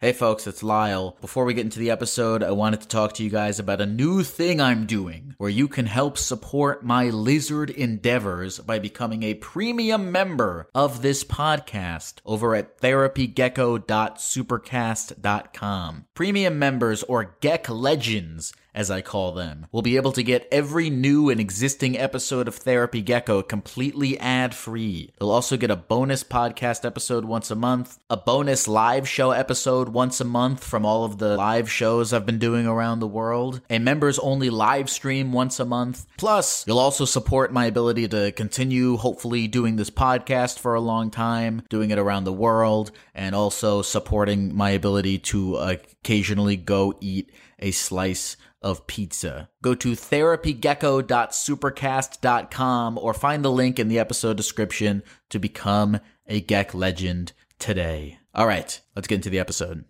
Hey folks, it's Lyle. Before we get into the episode, I wanted to talk to you guys about a new thing I'm doing where you can help support my lizard endeavors by becoming a premium member of this podcast over at therapygecko.supercast.com. Premium members or Gek Legends as I call them, will be able to get every new and existing episode of Therapy Gecko completely ad free. They'll also get a bonus podcast episode once a month, a bonus live show episode once a month from all of the live shows I've been doing around the world, a members only live stream once a month. Plus, you'll also support my ability to continue, hopefully, doing this podcast for a long time, doing it around the world, and also supporting my ability to occasionally go eat a slice of pizza. Go to therapygecko.supercast.com or find the link in the episode description to become a Gek legend today. All right, let's get into the episode.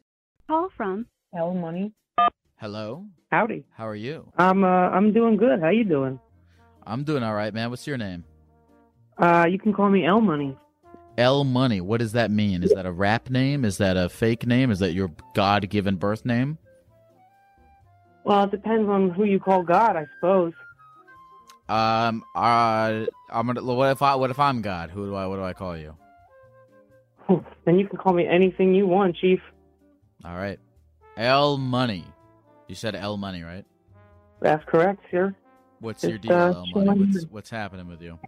Call from L Money. Hello. Howdy. How are you? I'm uh I'm doing good. How you doing? I'm doing all right, man. What's your name? Uh you can call me L Money. L Money. What does that mean? Is that a rap name? Is that a fake name? Is that your God-given birth name? Well, it depends on who you call God, I suppose. Um. Uh. I'm gonna. What if I? What if I'm God? Who do I? What do I call you? Then you can call me anything you want, Chief. All right. L Money. You said L Money, right? That's correct, sir. What's your deal, uh, L Money? What's What's happening with you?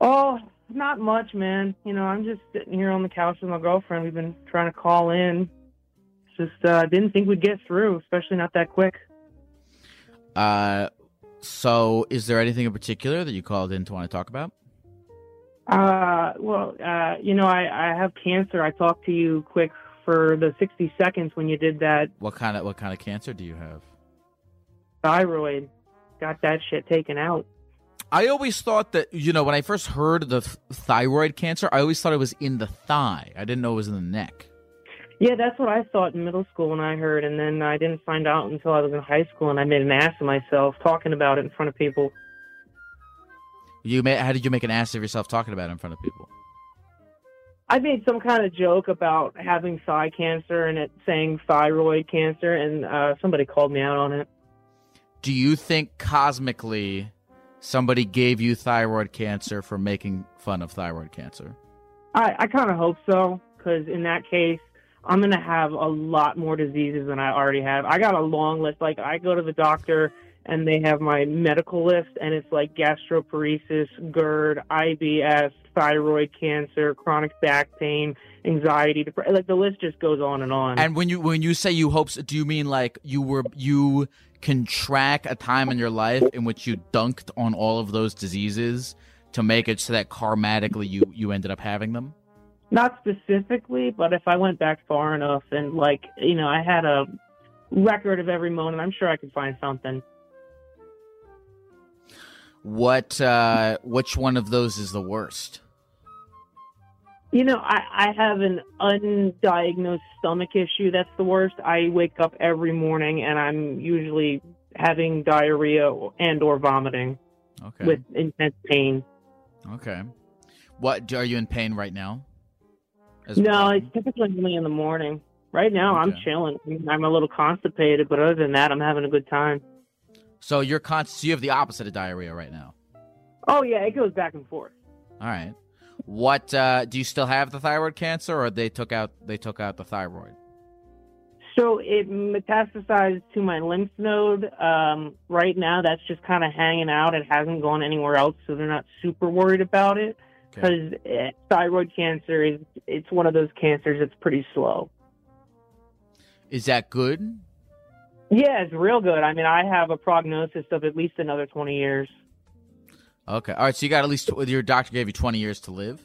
Oh, not much, man. You know, I'm just sitting here on the couch with my girlfriend. We've been trying to call in. Just uh didn't think we'd get through, especially not that quick. Uh. So, is there anything in particular that you called in to want to talk about? Uh, well, uh, you know, I, I have cancer. I talked to you quick for the 60 seconds when you did that What kind of What kind of cancer do you have? thyroid. Got that shit taken out. I always thought that you know when I first heard the th- thyroid cancer, I always thought it was in the thigh. I didn't know it was in the neck. Yeah, that's what I thought in middle school when I heard, and then I didn't find out until I was in high school, and I made an ass of myself talking about it in front of people. You made, how did you make an ass of yourself talking about it in front of people? I made some kind of joke about having thigh cancer and it saying thyroid cancer, and uh, somebody called me out on it. Do you think cosmically somebody gave you thyroid cancer for making fun of thyroid cancer? I, I kind of hope so, because in that case, I'm going to have a lot more diseases than I already have. I got a long list. Like, I go to the doctor and they have my medical list, and it's like gastroparesis, GERD, IBS, thyroid cancer, chronic back pain, anxiety. Like, the list just goes on and on. And when you when you say you hopes, do you mean like you were you can track a time in your life in which you dunked on all of those diseases to make it so that karmatically you you ended up having them? Not specifically, but if I went back far enough and, like, you know, I had a record of every moment, I'm sure I could find something. What uh which one of those is the worst? You know, I, I have an undiagnosed stomach issue. That's the worst. I wake up every morning and I'm usually having diarrhea and or vomiting Okay. with intense pain. Okay. What are you in pain right now? No, it's typically only in the morning. Right now, I'm chilling. I'm a little constipated, but other than that, I'm having a good time. So you're con- so you have the opposite of diarrhea right now. Oh yeah, it goes back and forth. All right. What uh, do you still have the thyroid cancer, or they took out they took out the thyroid? So it metastasized to my lymph node. Um, right now, that's just kind of hanging out. It hasn't gone anywhere else, so they're not super worried about it. Because okay. thyroid cancer is it's one of those cancers that's pretty slow. Is that good? Yeah, it's real good. I mean, I have a prognosis of at least another twenty years. Okay, all right. So you got at least your doctor gave you twenty years to live.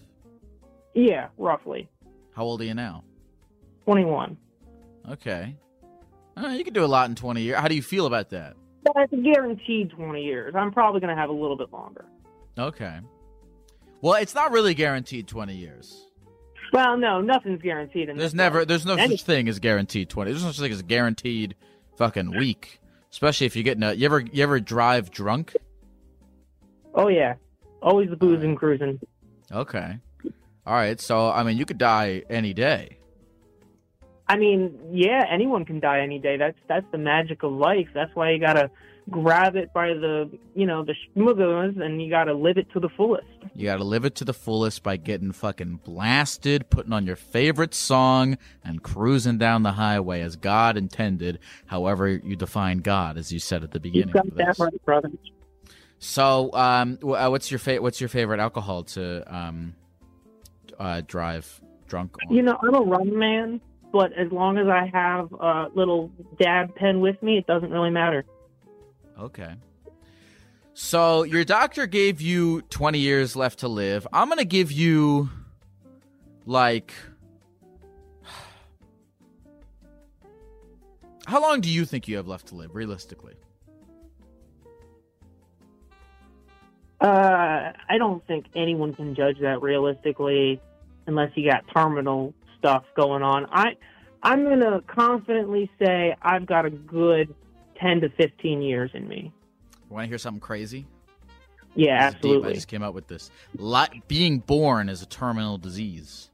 Yeah, roughly. How old are you now? Twenty-one. Okay. Uh, you can do a lot in 20 years. How do you feel about that? That's guaranteed 20 years. I'm probably going to have a little bit longer. Okay. Well, it's not really guaranteed 20 years. Well, no, nothing's guaranteed. In there's never, there's no Any- such thing as guaranteed 20. There's no such thing as guaranteed fucking week. Especially if you get in a, you ever, you ever drive drunk? Oh yeah, always the booze and cruising. Okay. All right. So I mean, you could die any day. I mean, yeah, anyone can die any day. That's that's the magic of life. That's why you gotta grab it by the you know the schmuggles and you gotta live it to the fullest. You gotta live it to the fullest by getting fucking blasted, putting on your favorite song, and cruising down the highway as God intended. However, you define God, as you said at the beginning. You got that right, brother. So, um, uh, what's your fa- what's your favorite alcohol to um, uh, drive drunk on? You know, I'm a rum man but as long as I have a little dab pen with me, it doesn't really matter. Okay. So your doctor gave you 20 years left to live. I'm going to give you like How long do you think you have left to live realistically? Uh, I don't think anyone can judge that realistically unless you got terminal stuff going on. I I'm going to confidently say I've got a good 10 to 15 years in me. Want to hear something crazy? Yeah, absolutely. I just came up with this. being born is a terminal disease.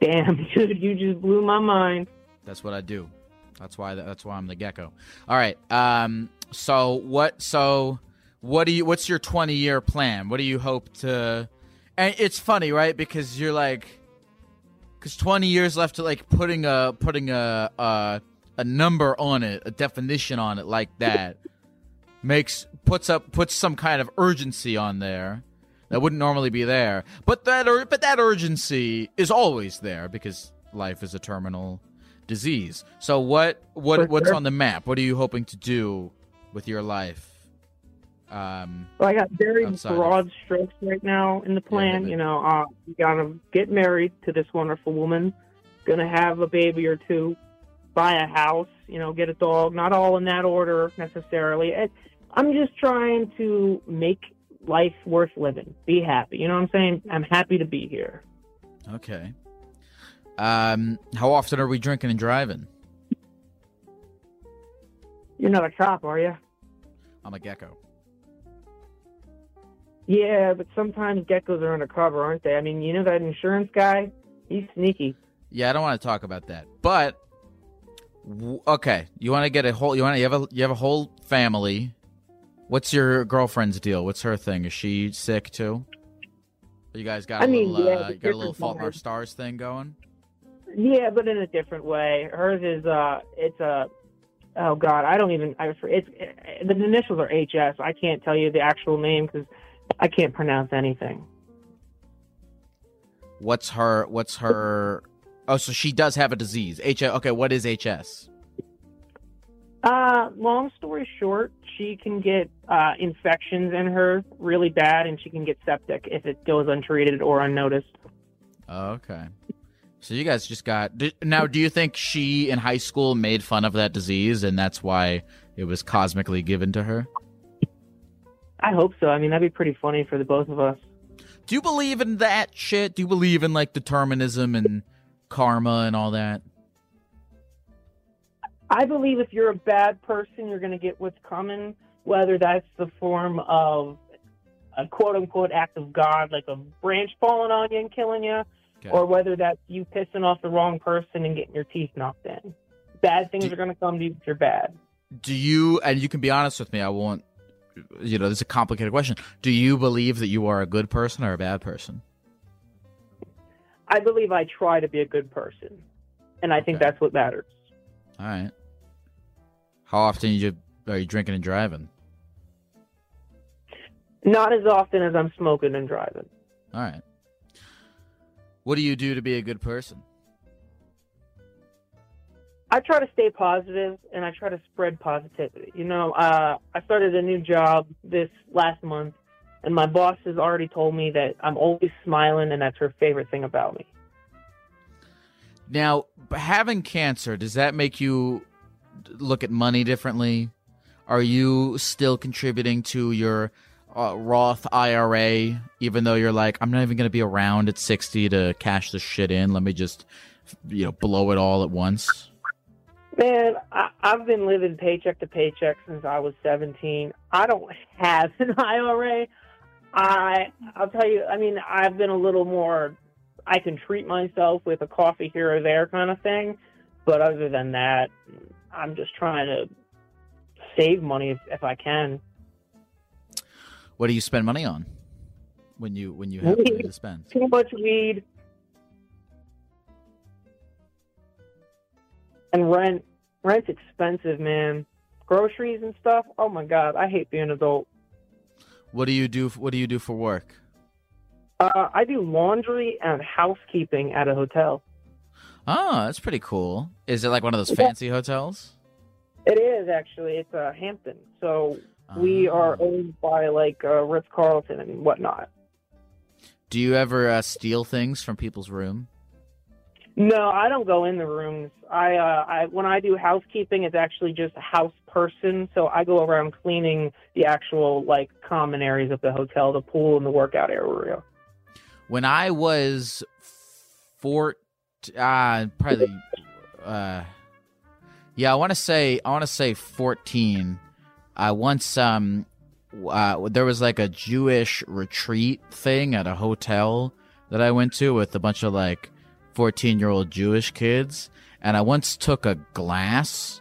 Damn, dude, you just blew my mind. That's what I do. That's why that's why I'm the gecko. All right. Um so what so what do you what's your 20 year plan? What do you hope to and it's funny, right? Because you're like, because 20 years left to like putting a putting a a, a number on it, a definition on it like that makes puts up puts some kind of urgency on there that wouldn't normally be there. But that but that urgency is always there because life is a terminal disease. So what what what's on the map? What are you hoping to do with your life? Um, well, I got very broad of... strokes right now in the plan. Yeah, you know, uh, you gotta get married to this wonderful woman, gonna have a baby or two, buy a house, you know, get a dog. Not all in that order necessarily. It, I'm just trying to make life worth living. Be happy. You know what I'm saying? I'm happy to be here. Okay. Um, how often are we drinking and driving? You're not a cop, are you? I'm a gecko. Yeah, but sometimes geckos are undercover, aren't they? I mean, you know that insurance guy? He's sneaky. Yeah, I don't want to talk about that. But okay, you want to get a whole you want to, you have a you have a whole family. What's your girlfriend's deal? What's her thing? Is she sick too? You guys got a I mean, little yeah, uh, you got a little Fault in Our Stars thing going? Yeah, but in a different way. Hers is uh it's a oh god, I don't even I it's it, the initials are HS. I can't tell you the actual name cuz I can't pronounce anything. What's her? What's her? Oh, so she does have a disease. H. Okay, what is HS? Uh, long story short, she can get uh, infections in her really bad, and she can get septic if it goes untreated or unnoticed. Okay. So you guys just got now. Do you think she in high school made fun of that disease, and that's why it was cosmically given to her? I hope so. I mean, that'd be pretty funny for the both of us. Do you believe in that shit? Do you believe in like determinism and karma and all that? I believe if you're a bad person, you're going to get what's coming, whether that's the form of a quote unquote act of God, like a branch falling on you and killing you, okay. or whether that's you pissing off the wrong person and getting your teeth knocked in. Bad things do, are going to come to you if you're bad. Do you, and you can be honest with me, I won't you know, this is a complicated question. Do you believe that you are a good person or a bad person? I believe I try to be a good person, and I think Okay. that's what matters. All right. How often you are you drinking and driving? Not as often as I'm smoking and driving. All right. What do you do to be a good person? I try to stay positive and I try to spread positivity. You know, uh, I started a new job this last month, and my boss has already told me that I'm always smiling, and that's her favorite thing about me. Now, having cancer, does that make you look at money differently? Are you still contributing to your uh, Roth IRA, even though you're like, I'm not even going to be around at 60 to cash this shit in? Let me just, you know, blow it all at once. Man, I, I've been living paycheck to paycheck since I was 17. I don't have an IRA. I I'll tell you. I mean, I've been a little more. I can treat myself with a coffee here or there kind of thing, but other than that, I'm just trying to save money if, if I can. What do you spend money on when you when you have money to spend? Too much weed and rent. Rent's expensive, man. Groceries and stuff. Oh my god, I hate being an adult. What do you do? What do you do for work? Uh, I do laundry and housekeeping at a hotel. Oh, that's pretty cool. Is it like one of those fancy hotels? It is actually. It's uh, Hampton, so we Ah. are owned by like uh, Ritz Carlton and whatnot. Do you ever uh, steal things from people's room? No, I don't go in the rooms. I, uh, I when I do housekeeping, it's actually just a house person. So I go around cleaning the actual like common areas of the hotel, the pool and the workout area. When I was four, uh, probably, uh, yeah, I want to say, I want to say fourteen. I once, um, uh, there was like a Jewish retreat thing at a hotel that I went to with a bunch of like fourteen-year-old Jewish kids, and I once took a glass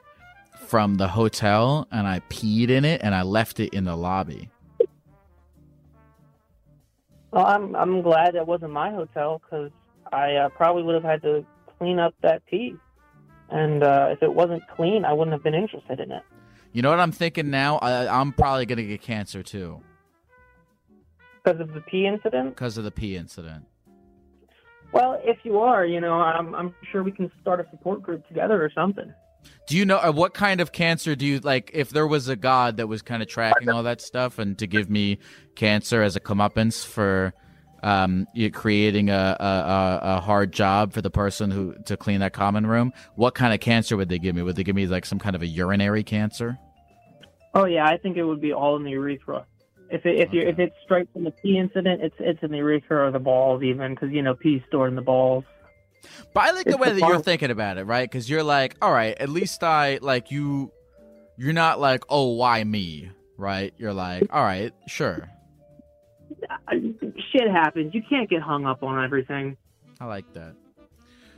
from the hotel and I peed in it and I left it in the lobby. Well, I'm I'm glad that wasn't my hotel because I uh, probably would have had to clean up that pee, and uh, if it wasn't clean, I wouldn't have been interested in it. You know what I'm thinking now? I, I'm probably gonna get cancer too Because of the pee incident? because of the pee incident. Well, if you are, you know, I'm, I'm sure we can start a support group together or something. Do you know uh, what kind of cancer do you like? If there was a god that was kind of tracking all that stuff and to give me cancer as a comeuppance for um, you creating a, a, a, a hard job for the person who to clean that common room, what kind of cancer would they give me? Would they give me like some kind of a urinary cancer? Oh yeah, I think it would be all in the urethra. If it, if you if it's straight from the pee incident, it's it's in the urethra or the balls even because you know pee's stored in the balls. But I like the way the that you're thinking about it, right? Because you're like, all right, at least I like you. You're not like, oh, why me, right? You're like, all right, sure. Shit happens. You can't get hung up on everything. I like that.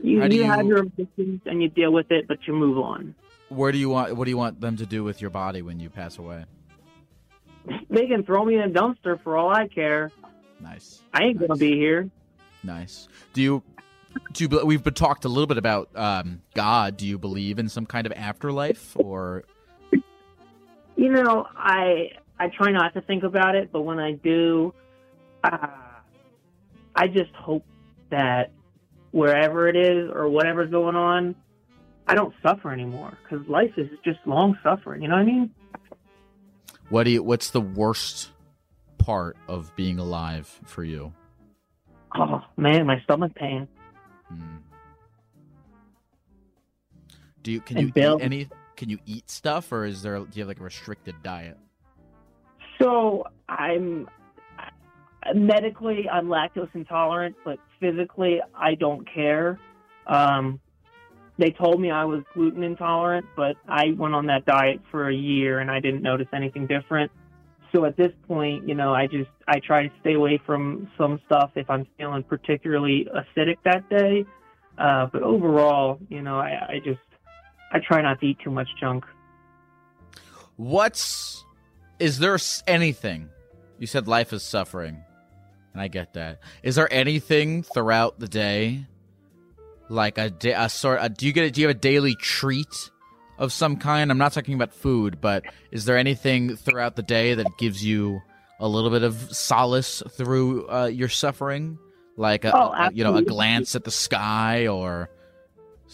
You you, you- have your emotions and you deal with it, but you move on. Where do you want? What do you want them to do with your body when you pass away? They can throw me in a dumpster for all I care. Nice, I ain't gonna be here. nice. Do you? Do you? We've been talked a little bit about um, God. Do you believe in some kind of afterlife, or You know, I I try not to think about it, but when I do, uh, I just hope that wherever it is or whatever's going on, I don't suffer anymore because life is just long suffering. You know what I mean? What do you? What's the worst part of being alive for you? Oh man, my stomach pain. Hmm. Do you? Can And you Bill- eat any? Can you eat stuff, or is there? Do you have like a restricted diet? So I'm medically I'm lactose intolerant, but physically I don't care. Um, they told me I was gluten intolerant, but I went on that diet for a year and I didn't notice anything different. So at this point, you know, I just I try to stay away from some stuff if I'm feeling particularly acidic that day. Uh, but overall, you know, I, I just I try not to eat too much junk. What's is there anything? You said life is suffering, and I get that. Is there anything throughout the day, like a, da- a sort? A, do you get? Do you have a daily treat of some kind? I'm not talking about food, but is there anything throughout the day that gives you a little bit of solace through uh, your suffering, like a, Oh, a- you know a glance at the sky or?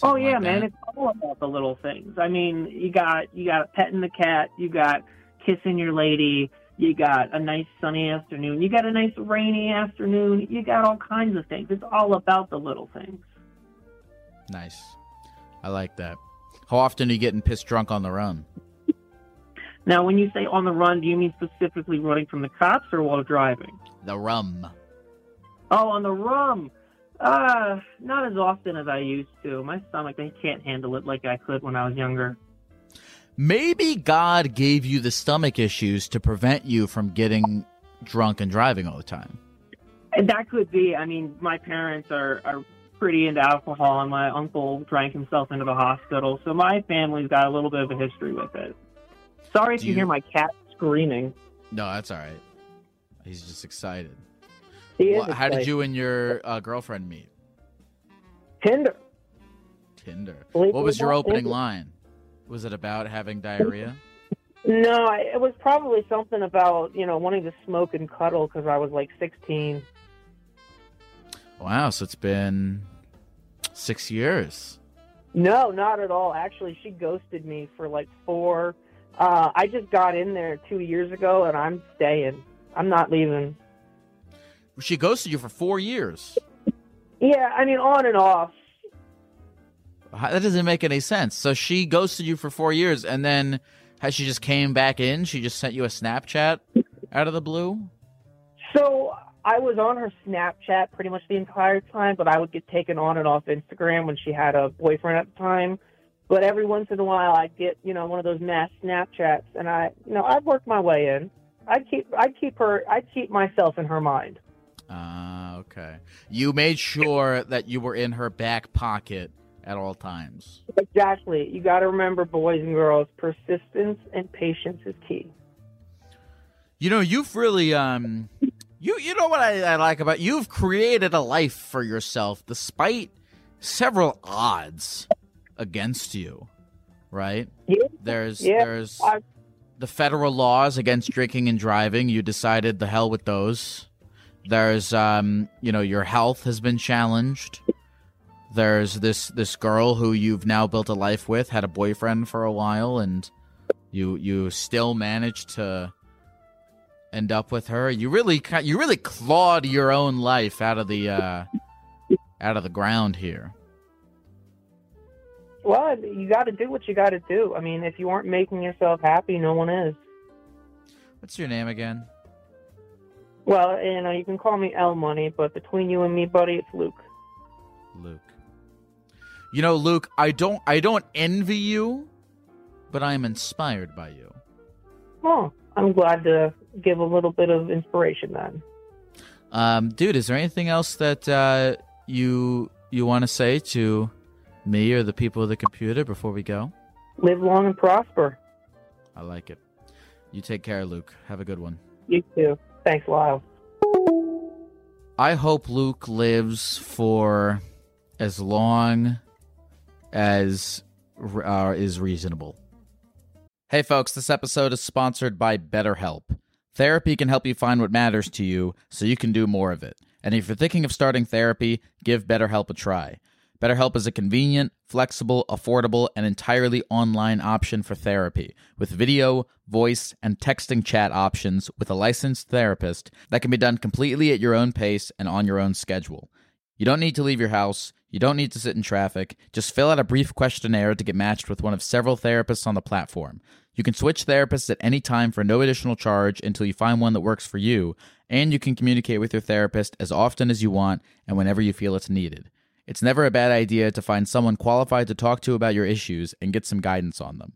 Oh yeah, like man, it's all about the little things. I mean, you got you got petting the cat, you got kissing your lady, you got a nice sunny afternoon, you got a nice rainy afternoon, you got all kinds of things. It's all about the little things. Nice. I like that. How often are you getting pissed drunk on the run? Now, when you say on the run, do you mean specifically running from the cops or while driving? The rum. Oh, on the rum. Uh, not as often as I used to. My stomach, I can't handle it like I could when I was younger. Maybe God gave you the stomach issues to prevent you from getting drunk and driving all the time. That could be. I mean, my parents are, are pretty into alcohol, and my uncle drank himself into the hospital. So my family's got a little bit of a history with it. Sorry if you, you- hear my cat screaming. No, that's all right. He's just excited. He is Wha- how did you and your uh, girlfriend meet? Tinder. Tinder. Believe What was your opening Tinder. line? Was it about having diarrhea? No, I, it was probably something about you know wanting to smoke and cuddle because I was like 16. Wow, so it's been six years. No, not at all. Actually, she ghosted me for like four. Uh, I just got in there two years ago, and I'm staying. I'm not leaving. She ghosted you for four years. Yeah, I mean on and off. That doesn't make any sense. So she ghosted you for four years, and then has she just came back in? She just sent you a Snapchat out of the blue. So I was on her Snapchat pretty much the entire time, but I would get taken on and off Instagram when she had a boyfriend at the time. But every once in a while, I'd get you know one of those mass Snapchats, and I you know I'd work my way in. I'd keep I'd keep her I'd keep myself in her mind. Ah, okay. You made sure that you were in her back pocket at all times. Exactly. You got to remember, boys and girls, persistence and patience is key. You know, you've really um you you know what I, I like about you've created a life for yourself despite several odds against you. Right? Yeah. There's Yeah, there's I- the federal laws against drinking and driving. You decided the hell with those. There's um you know, your health has been challenged. There's this this girl who you've now built a life with, had a boyfriend for a while and you you still managed to end up with her. You really you really clawed your own life out of the uh out of the ground here. Well, you got to do what you got to do. I mean, if you aren't making yourself happy, no one is. What's your name again? Well, you know, you can call me L Money, but between you and me, buddy, it's Luke. Luke. You know, Luke, I don't I don't envy you, but I am inspired by you. Oh, I'm glad to give a little bit of inspiration then. Um, dude, is there anything else that uh, you you want to say to me or the people of the computer before we go? Live long and prosper. I like it. You take care, Luke. Have a good one. You too. Thanks, Lyle. I hope Luke lives for as long as uh, is reasonable. Hey, folks, this episode is sponsored by BetterHelp. Therapy can help you find what matters to you so you can do more of it. And if you're thinking of starting therapy, give BetterHelp a try. BetterHelp is a convenient, flexible, affordable, and entirely online option for therapy with video, voice, and texting chat options with a licensed therapist that can be done completely at your own pace and on your own schedule. You don't need to leave your house. You don't need to sit in traffic. Just fill out a brief questionnaire to get matched with one of several therapists on the platform. You can switch therapists at any time for no additional charge until you find one that works for you, and you can communicate with your therapist as often as you want and whenever you feel it's needed. It's never a bad idea to find someone qualified to talk to about your issues and get some guidance on them.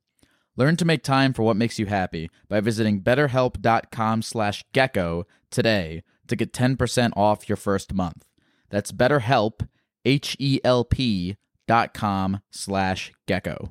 Learn to make time for what makes you happy by visiting betterhelp.com slash gecko today to get 10% off your first month. That's betterhelp, H-E-L-P dot com slash gecko.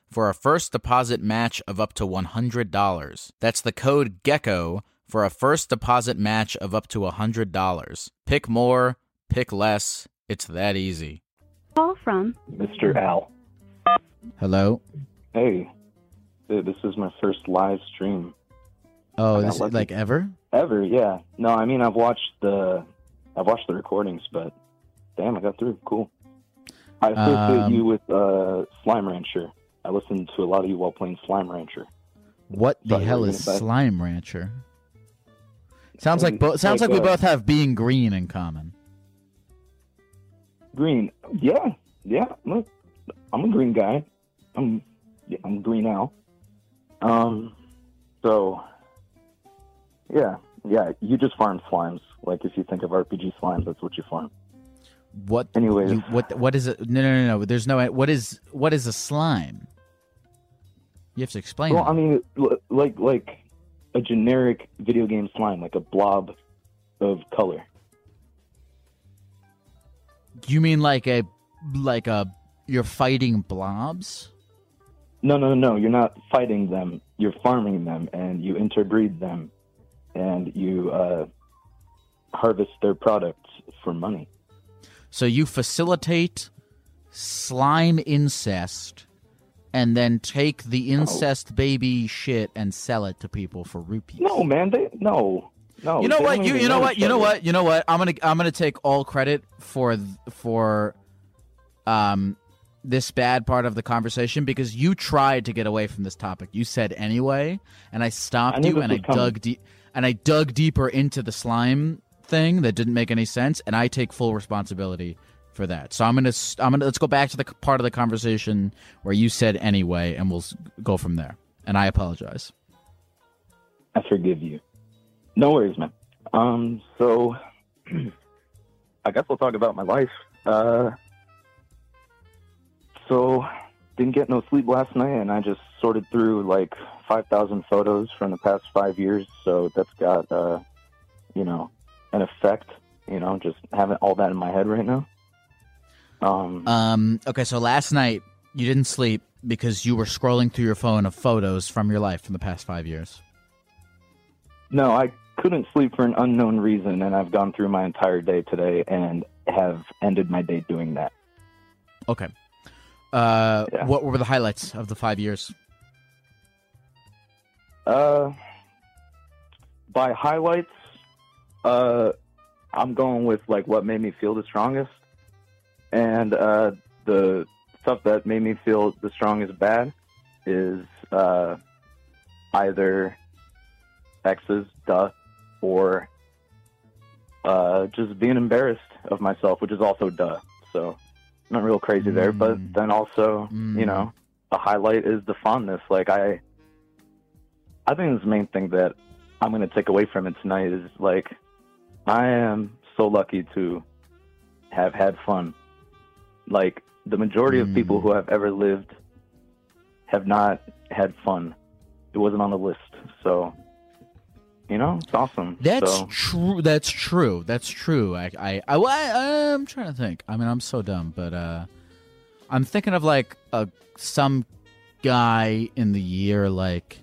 for a first deposit match of up to $100. That's the code GECKO for a first deposit match of up to $100. Pick more, pick less. It's that easy. Call from Mr. Al. Hello? Hey, th- this is my first live stream Oh, I this is like ever? ever. Yeah. No, I mean I've watched the I've watched the recordings, but damn, I got through. Cool. I associate Um, you with uh, Slime Rancher. I listened to a lot of you while playing Slime Rancher. What the Sorry, hell what were you is say? Slime Rancher? Sounds like bo- sounds like, like, we uh, both have being green in common. Green. Yeah. Yeah. Look, I'm a green guy. I'm yeah, I'm green now. Um. So. Yeah. Yeah. You just farm slimes. Like if you think of RPG slimes, that's what you farm. What? Anyways. you, what? What is it? No, no, no, no. There's no. What is? What is a slime? You have to explain. Well, that. I mean, like like a generic video game slime, like a blob of color. you mean like a, like a, you're fighting blobs? No, no, no, no. You're not fighting them. You're farming them, and you interbreed them, and you uh, harvest their products for money. So you facilitate slime incest, and then take the incest baby shit and sell it to people for rupees. No, man. They no, no. you know what you you know what you know what you know what i'm gonna i'm gonna take all credit for for um this bad part of the conversation because you tried to get away from this topic you said anyway and i I stopped knew you and i coming. dug deep and i dug deeper into the slime thing that didn't make any sense and i take full responsibility for that so i'm gonna i'm gonna let's go back to the part of the conversation where you said anyway and we'll go from there and i apologize I forgive you. No worries, man. Um, so I guess we'll talk about my life. Uh, so didn't get no sleep last night, and I just sorted through like five thousand photos from the past five years. So that's got uh, you know, an effect. You know, just having all that in my head right now. Um, Um. Okay. So last night you didn't sleep because you were scrolling through your phone of photos from your life from the past five years. No, I couldn't sleep for an unknown reason, and I've gone through my entire day today and have ended my day doing that. Okay. Uh. Yeah. What were the highlights of the five years? Uh, by highlights, uh, I'm going with like what made me feel the strongest, and uh, the stuff that made me feel the strongest bad is uh, either exes, duh, or uh, just being embarrassed of myself, which is also duh. So not real crazy there, but Mm. then also, Mm. you know, the highlight is the fondness. Like I, I think the main thing that I'm going to take away from it tonight is like, I am so lucky to have had fun. Like the majority of people Mm. who have ever lived have not had fun. It wasn't on the list. So, you know, it's awesome. That's so, true. That's true. That's true. I, I, I, I, I'm trying to think. I mean, I'm so dumb, but uh, I'm thinking of like a some guy in the year like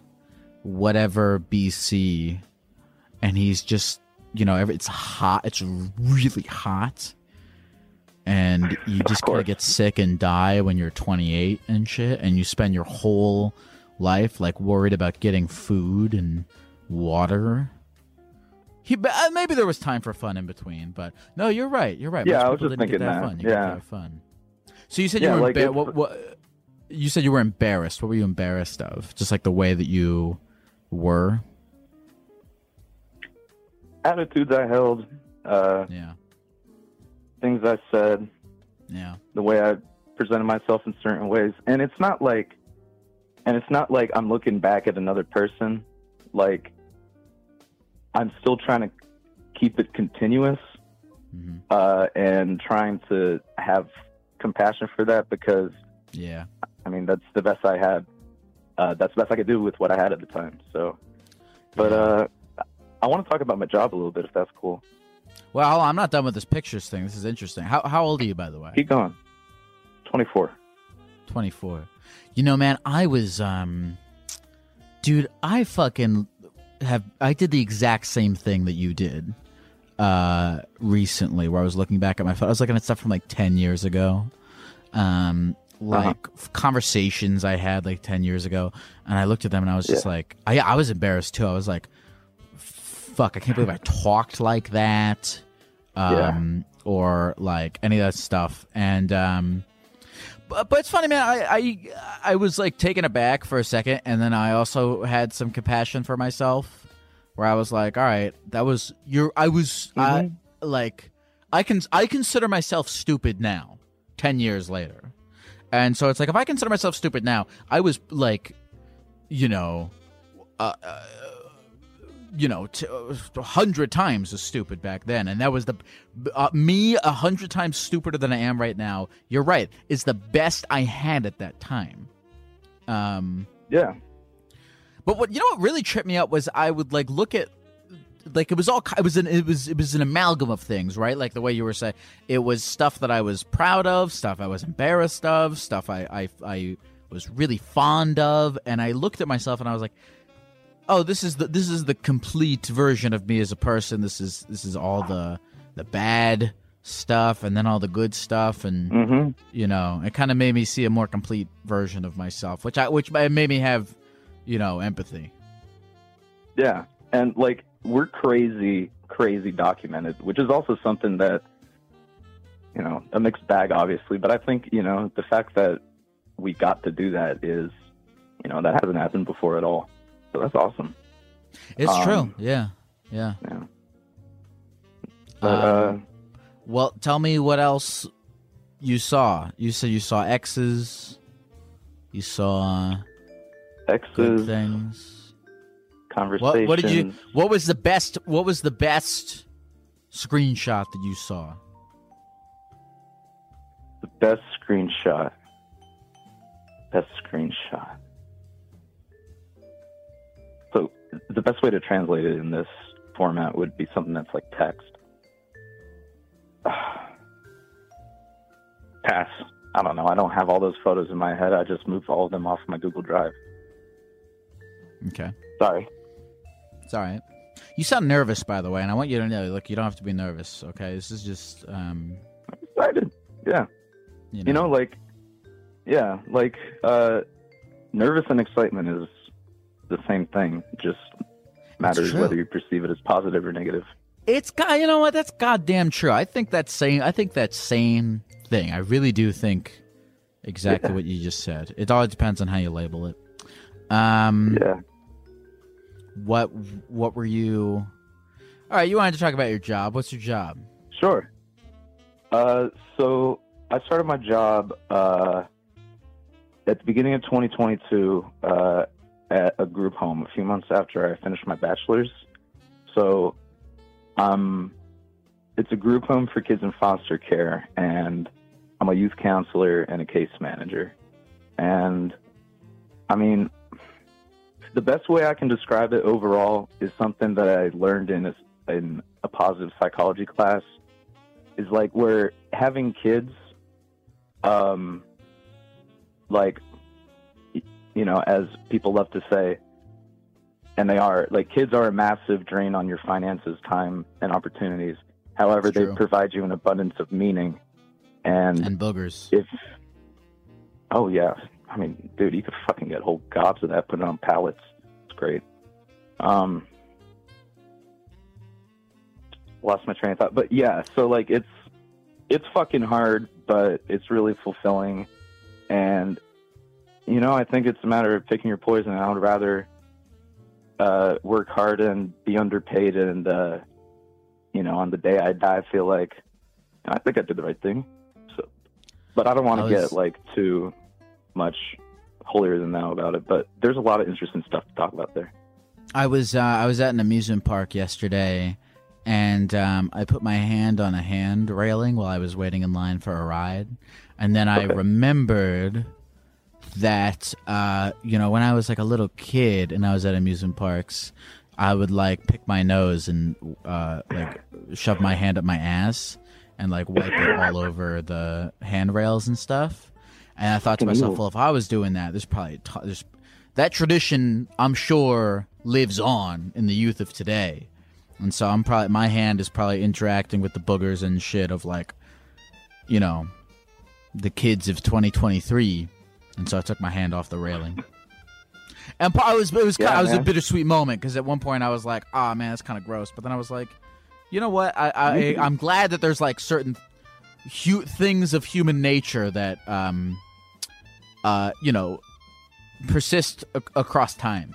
whatever BC, and he's just you know, it's hot. It's really hot, and you just kind of get sick and die when you're 28 and shit, and you spend your whole life like worried about getting food and water. he uh, maybe there was time for fun in between, but no, you're right. You're right. Yeah, Most I was just didn't get thinking that fun. You Yeah. fun. So you said Yeah, you were like, embar- what, what? You said you were embarrassed. What were you embarrassed of? Just like the way that you were. Attitudes I held, uh, Yeah. things I said, Yeah. the way I presented myself in certain ways, and it's not like, and it's not like I'm looking back at another person, like I'm still trying to keep it continuous, hmm uh, and trying to have compassion for that because Yeah. I mean that's the best I had. Uh, that's the best I could do with what I had at the time. So, but Yeah. uh, I want to talk about my job a little bit if that's cool. Well, I'm not done with this pictures thing. This is interesting. How how old are you, by the way? Keep going. Twenty four. 24. You know, man, I was um dude, I fucking have I did the exact same thing that you did uh recently where I was looking back at my phone. I was looking at stuff from like 10 years ago. Um like f- conversations I had like 10 years ago and I looked at them and I was just Yeah. like I I was embarrassed too. I was like fuck, I can't believe I talked like that. Yeah. Um or like any of that stuff and um but, but it's funny, man. I, I I was like taken aback for a second, and then I also had some compassion for myself, where I was like, "All right, that was you're." I was I, like, I can I consider myself stupid now, ten years later, and so it's like if I consider myself stupid now, I was like, you know, uh, uh, you know, a hundred times as stupid back then, and that was the uh, me a hundred times stupider than I am right now. You're right, is the best I had at that time. Um, Yeah. but what you know what really tripped me up was I would like look at like it was all it was an it was it was an amalgam of things, right? Like the way you were saying, it was stuff that I was proud of, stuff I was embarrassed of, stuff I I I was really fond of, and I looked at myself and I was like, oh, this is the this is the complete version of me as a person. This is this is all the the bad stuff and then all the good stuff and Mm-hmm. you know it kind of made me see a more complete version of myself which i which made me have you know empathy Yeah. And like we're crazy, crazy documented, which is also something that you know, a mixed bag obviously, but I think, you know, the fact that we got to do that is you know, that hasn't happened before at all. So that's awesome. it's Um, true yeah yeah Yeah. But Um, well tell me what else you saw you said you saw x's you saw uh good things conversations. what, what did you what was the best what was the best screenshot that you saw The best screenshot. Best screenshot. The best way to translate it in this format would be something that's like text. Pass. I don't know. I don't have all those photos in my head. I just moved all of them off my Google Drive. okay Sorry. It's all right. You sound nervous, by the way, and I want you to know, look, you don't have to be nervous. Okay, this is just, um, Excited. Yeah. you know, You know, like, yeah, like, uh, nervous and excitement is the same thing. Just matters whether you perceive it as positive or negative. it's god. You know what? That's goddamn true. I think that same. I think that same thing. I really do think exactly Yeah. what you just said. It all depends on how you label it. Um, Yeah. what what were you? All right, you wanted to talk about your job. What's your job? Sure. Uh, so I started my job uh, at the beginning of 2022 uh, at a group home a few months after I finished my bachelor's. So, um, it's a group home for kids in foster care, and I'm a youth counselor and a case manager. And I mean, the best way I can describe it overall is something that I learned in a, in a positive psychology class is like we're having kids um like you know as people love to say and they are like kids are a massive drain on your finances time and opportunities. However they provide you an abundance of meaning and, And boogers. if oh yeah. I mean dude you could fucking get whole gobs of that put it on pallets. It's great. Um lost my train of thought. But yeah, so like it's it's fucking hard, but it's really fulfilling, and you know I think it's a matter of picking your poison. I would rather uh, work hard and be underpaid, and uh, you know on the day I die, I feel like I think I did the right thing. So, but I don't want to get like too much holier than thou about it. But there's a lot of interesting stuff to talk about there. I was uh, I was at an amusement park yesterday, and um, I put my hand on a hand railing while I was waiting in line for a ride, and then I Okay. remembered that uh, you know when I was like a little kid and I was at amusement parks, I would like pick my nose and uh, like shove my hand up my ass and like wipe it all over the handrails and stuff. And I thought to myself, well, if I was doing that, there's probably t- there's that tradition. I'm sure lives on in the youth of today, and so I'm probably my hand is probably interacting with the boogers and shit of like, you know, the kids of 2023. And so I took my hand off the railing. And I was it was Yeah, it was a bittersweet moment because at one point I was like, "Ah, man, that's kind of gross," but then I was like, "You know what? I, I I'm glad that there's like certain hu- things of human nature that um uh you know persist ac- across time."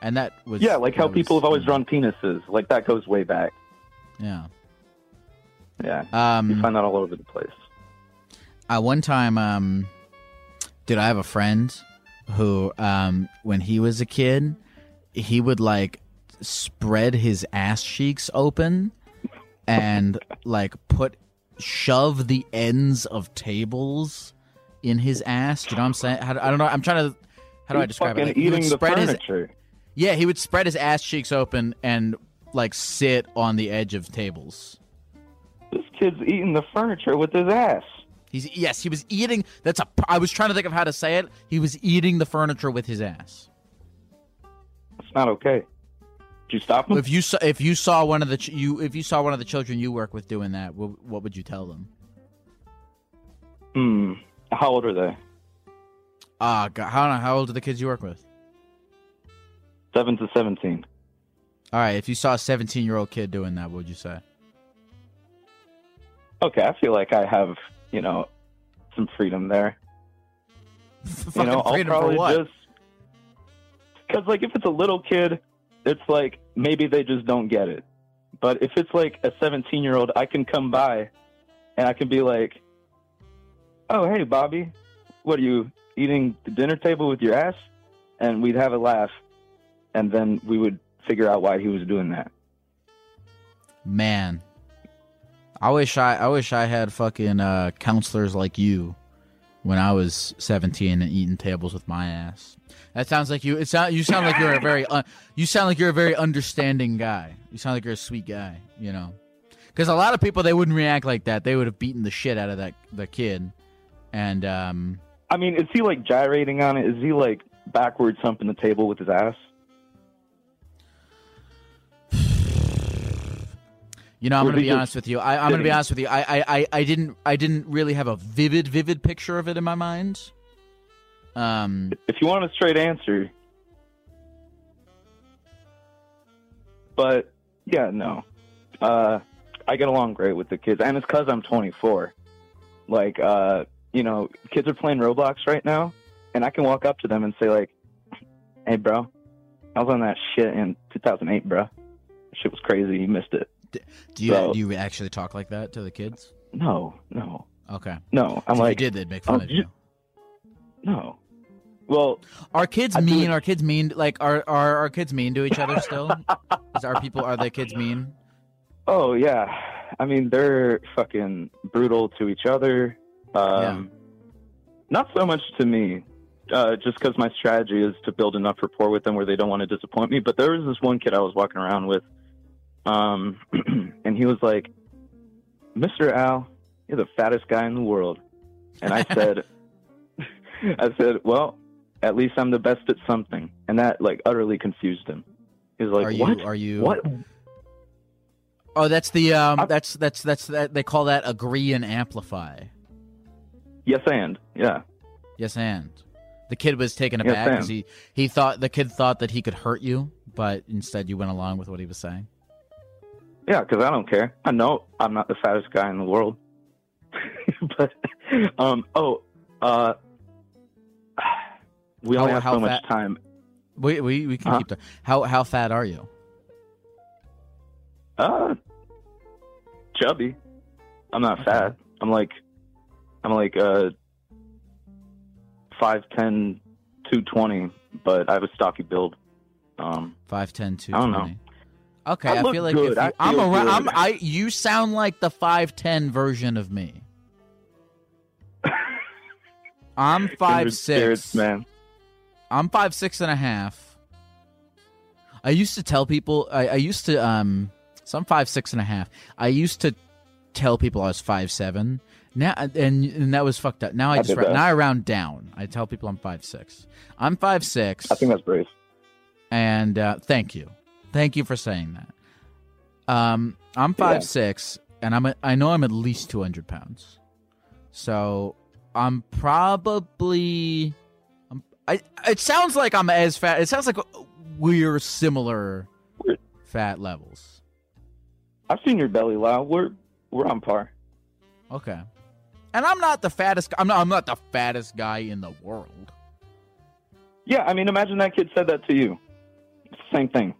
And that was Yeah, like how that people have always drawn penises. Like that goes way back. Yeah. Yeah, you Um find that all over the place. Uh, one time, um, dude, I have a friend who, um, when he was a kid, he would like spread his ass cheeks open and like put shove the ends of tables in his ass. Do you know what I'm saying? How, I don't know. I'm trying to. How do I describe it? Like, eating the spread his furniture. yeah, he would spread his ass cheeks open and like sit on the edge of tables. This kid's eating the furniture with his ass. He's yes, he was eating. That's a. I was trying to think of how to say it. He was eating the furniture with his ass. It's not okay. Did you stop him? If you saw, if you saw one of the ch- you, if you saw one of the children you work with doing that, what, what would you tell them? Hmm. How old are they? Ah, God, how how old are the kids you work with? Seven to seventeen. All right, if you saw a seventeen year old kid doing that, what would you say? Okay, I feel like I have, you know, some freedom there. you know, I'll probably just because, like, if it's a little kid, it's like maybe they just don't get it. But if it's like a 17 year old, I can come by and I can be like, "Oh, hey, Bobby, what are you eating the dinner table with your ass?" And we'd have a laugh, and then we would figure out why he was doing that. Man, I wish I I wish I had fucking uh, counselors like you when I was seventeen and eating tables with my ass. That sounds like you. It sound you sound like you're a very un, you sound like you're a very understanding guy. You sound like you're a sweet guy. You know, because a lot of people they wouldn't react like that. They would have beaten the shit out of that the kid, and um, I mean, is he like gyrating on it? Is he like backwards humping the table with his ass? You know, I'm gonna be honest with you. I, I'm gonna be honest with you. I, I, I, I didn't I didn't really have a vivid vivid picture of it in my mind. Um, if you want a straight answer. But yeah, no. Uh, I get along great with the kids, and it's because I'm 24. Like, uh, you know, kids are playing Roblox right now, and I can walk up to them and say like, "Hey, bro, I was on that shit in 2008, bro. Shit was crazy. You missed it." Do you So- do you actually talk like that to the kids? No, no, Okay, no. I'm if like, you did, they'd make fun oh, of you- you. no. Well, Are kids I mean? Are kids mean? Like, are are are kids mean to each other still? Is are people are the kids mean? Oh yeah, I mean they're fucking brutal to each other. Um, Not so much to me, uh, just because my strategy is to build enough rapport with them where they don't want to disappoint me. But there was this one kid I was walking around with, um, and he was like, "Mr. Al, you're the fattest guy in the world," and I said, "I said, well, at least I'm the best at something," and that like utterly confused him. He was like, are you "What? are you What? Oh, that's the um. I'm- that's that's that's that they call that agree and amplify. Yes, and yeah." Yes, and the kid was taken aback because he he thought the kid thought that he could hurt you, but instead you went along with what he was saying. Yeah, because I don't care. I know I'm not the fattest guy in the world. but um, oh, uh, we only How- have how so much time. We we, we can Huh? keep the how how fat are you? Uh, chubby. I'm not Okay. fat. I'm like, I'm like uh, five ten, two twenty, but I have a stocky build. Um, Five ten two I don't know. Okay, I I, feel like you, I I'm around. I'm. I you sound like the five ten version of me. I'm five kindred spirits, six. man. I'm five six and a half. I used to tell people I, I used to um so I'm five six and a half. I used to tell people I was five seven. Now and and that was fucked up. Now I, I just now I round down. I tell people I'm five six. I'm five six. I think that's brave. and uh, thank you, thank you for saying that. Um, I'm five Yeah. six, and I'm a, I know I'm at least two hundred pounds, so I'm probably. I'm, I it sounds like I'm as fat. It sounds like we're similar fat levels. I've seen your belly, Lau. We're we're on par. Okay, and I'm not the fattest. I'm not. I'm not the fattest guy in the world. Yeah, I mean, imagine that kid said that to you. It's the same thing.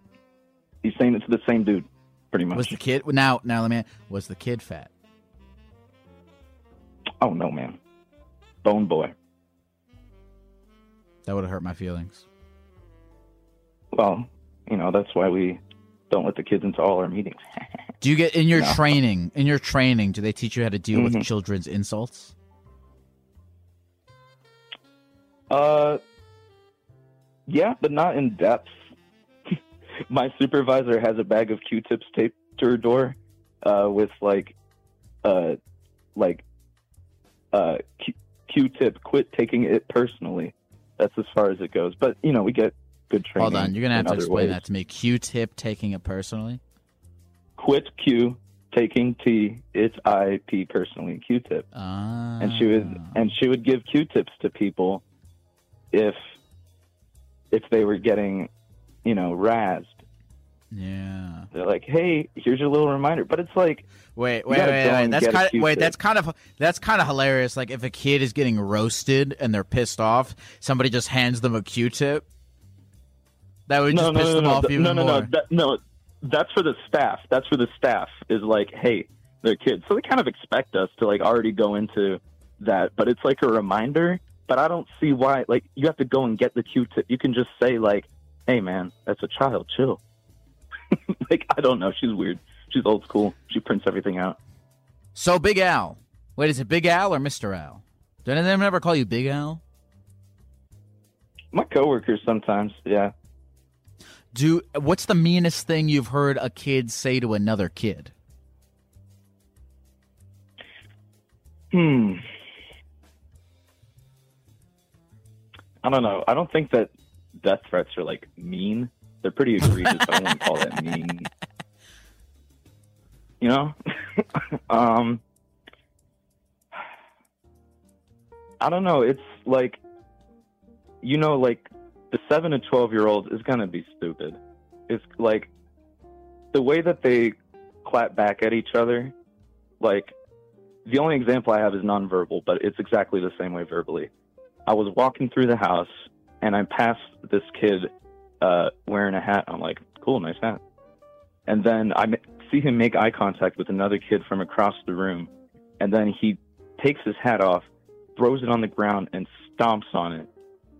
He's saying it to the same dude, pretty much. Was the kid now? Now let me. Was the kid fat? Oh no, man. Bone boy. That would have hurt my feelings. Well, you know that's why we don't let the kids into all our meetings. Do you get in your No. training? In your training, do they teach you how to deal with Mhm. children's insults? Uh, yeah, but not in depth. My supervisor has a bag of Q-tips taped to her door, uh, with like, uh, like, uh, Q- Q-tip. Quit taking it personally. That's as far as it goes. But you know, we get good training. Hold on, you're gonna have to explain ways. that to me. Q-tip taking it personally. Quit Q, taking T. It's I P personally. Q-tip. Ah, and she would and she would give q-tips to people if if they were getting you know razzed yeah. they're like hey here's your little reminder but it's like Wait, wait, wait, wait. That's kind of wait. That's kind of that's kind of hilarious. Like if a kid is getting roasted and they're pissed off, somebody just hands them a Q-tip. That would just no piss no them no off no, even no no more. no that, no that's for the staff that's for the staff is like hey they're kids so they kind of expect us to like already go into that but it's like a reminder but i don't see why like you have to go and get the q-tip you can just say like hey man that's a child chill like i don't know she's weird she's old school she prints everything out So Big Al. Wait, is it Big Al or Mister Al? Do any of them ever call you Big Al? my coworkers sometimes yeah Do what's the meanest thing you've heard a kid say to another kid? Hmm. I don't know. I don't think that death threats are like mean. They're pretty egregious. I wouldn't want to call that mean. You know? um I don't know. It's like you know, like the seven to twelve year old is gonna be stupid. It's like the way that they clap back at each other, like the only example I have is nonverbal, but it's exactly the same way verbally. I was walking through the house and I passed this kid uh, wearing a hat. I'm like, cool, nice hat. And then I see him make eye contact with another kid from across the room. And then he takes his hat off, throws it on the ground, and stomps on it.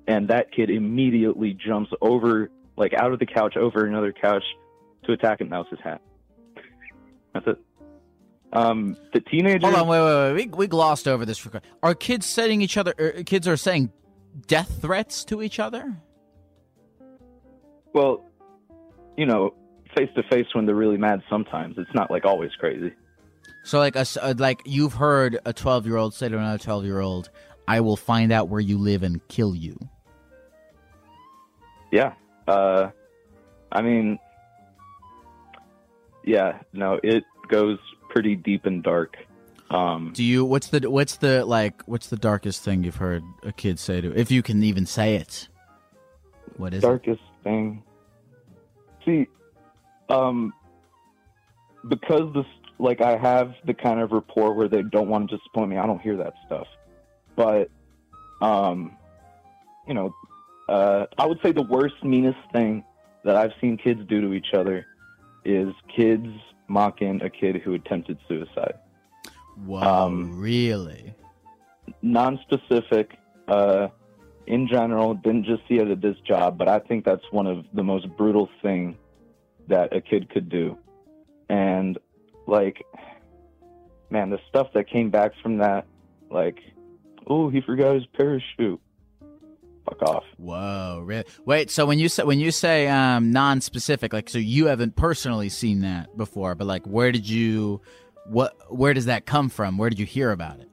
And that kid immediately jumps over, like out of the couch, over another couch to attack him. That was his hat. That's it. Um, the teenager. Hold on, wait, wait, wait. We, we glossed over this. For, a quick are kids setting each other? Er, kids are saying death threats to each other. Well, you know, face to face when they're really mad. Sometimes it's not like always crazy. So like a uh, like you've heard a twelve year old say to another twelve year old, "I will find out where you live and kill you." Yeah. Uh, I mean, yeah. No, it goes pretty deep and dark. Um, Do you? What's the what's the like? What's the darkest thing you've heard a kid say to? If you can even say it. What is it? darkest thing. See, um, because this like I have the kind of rapport where they don't want to disappoint me. I don't hear that stuff, but um, you know, uh, I would say the worst, meanest thing that I've seen kids do to each other is kids mocking a kid who attempted suicide. Whoa, Um, really? Non-specific, uh, in general, didn't just see it at this job, but I think that's one of the most brutal thing that a kid could do. And like, man, the stuff that came back from that, like, oh, he forgot his parachute. Fuck off. Whoa, really? Wait, so when you say when you say um non-specific, like so you haven't personally seen that before, but like where did you what where does that come from? Where did you hear about it?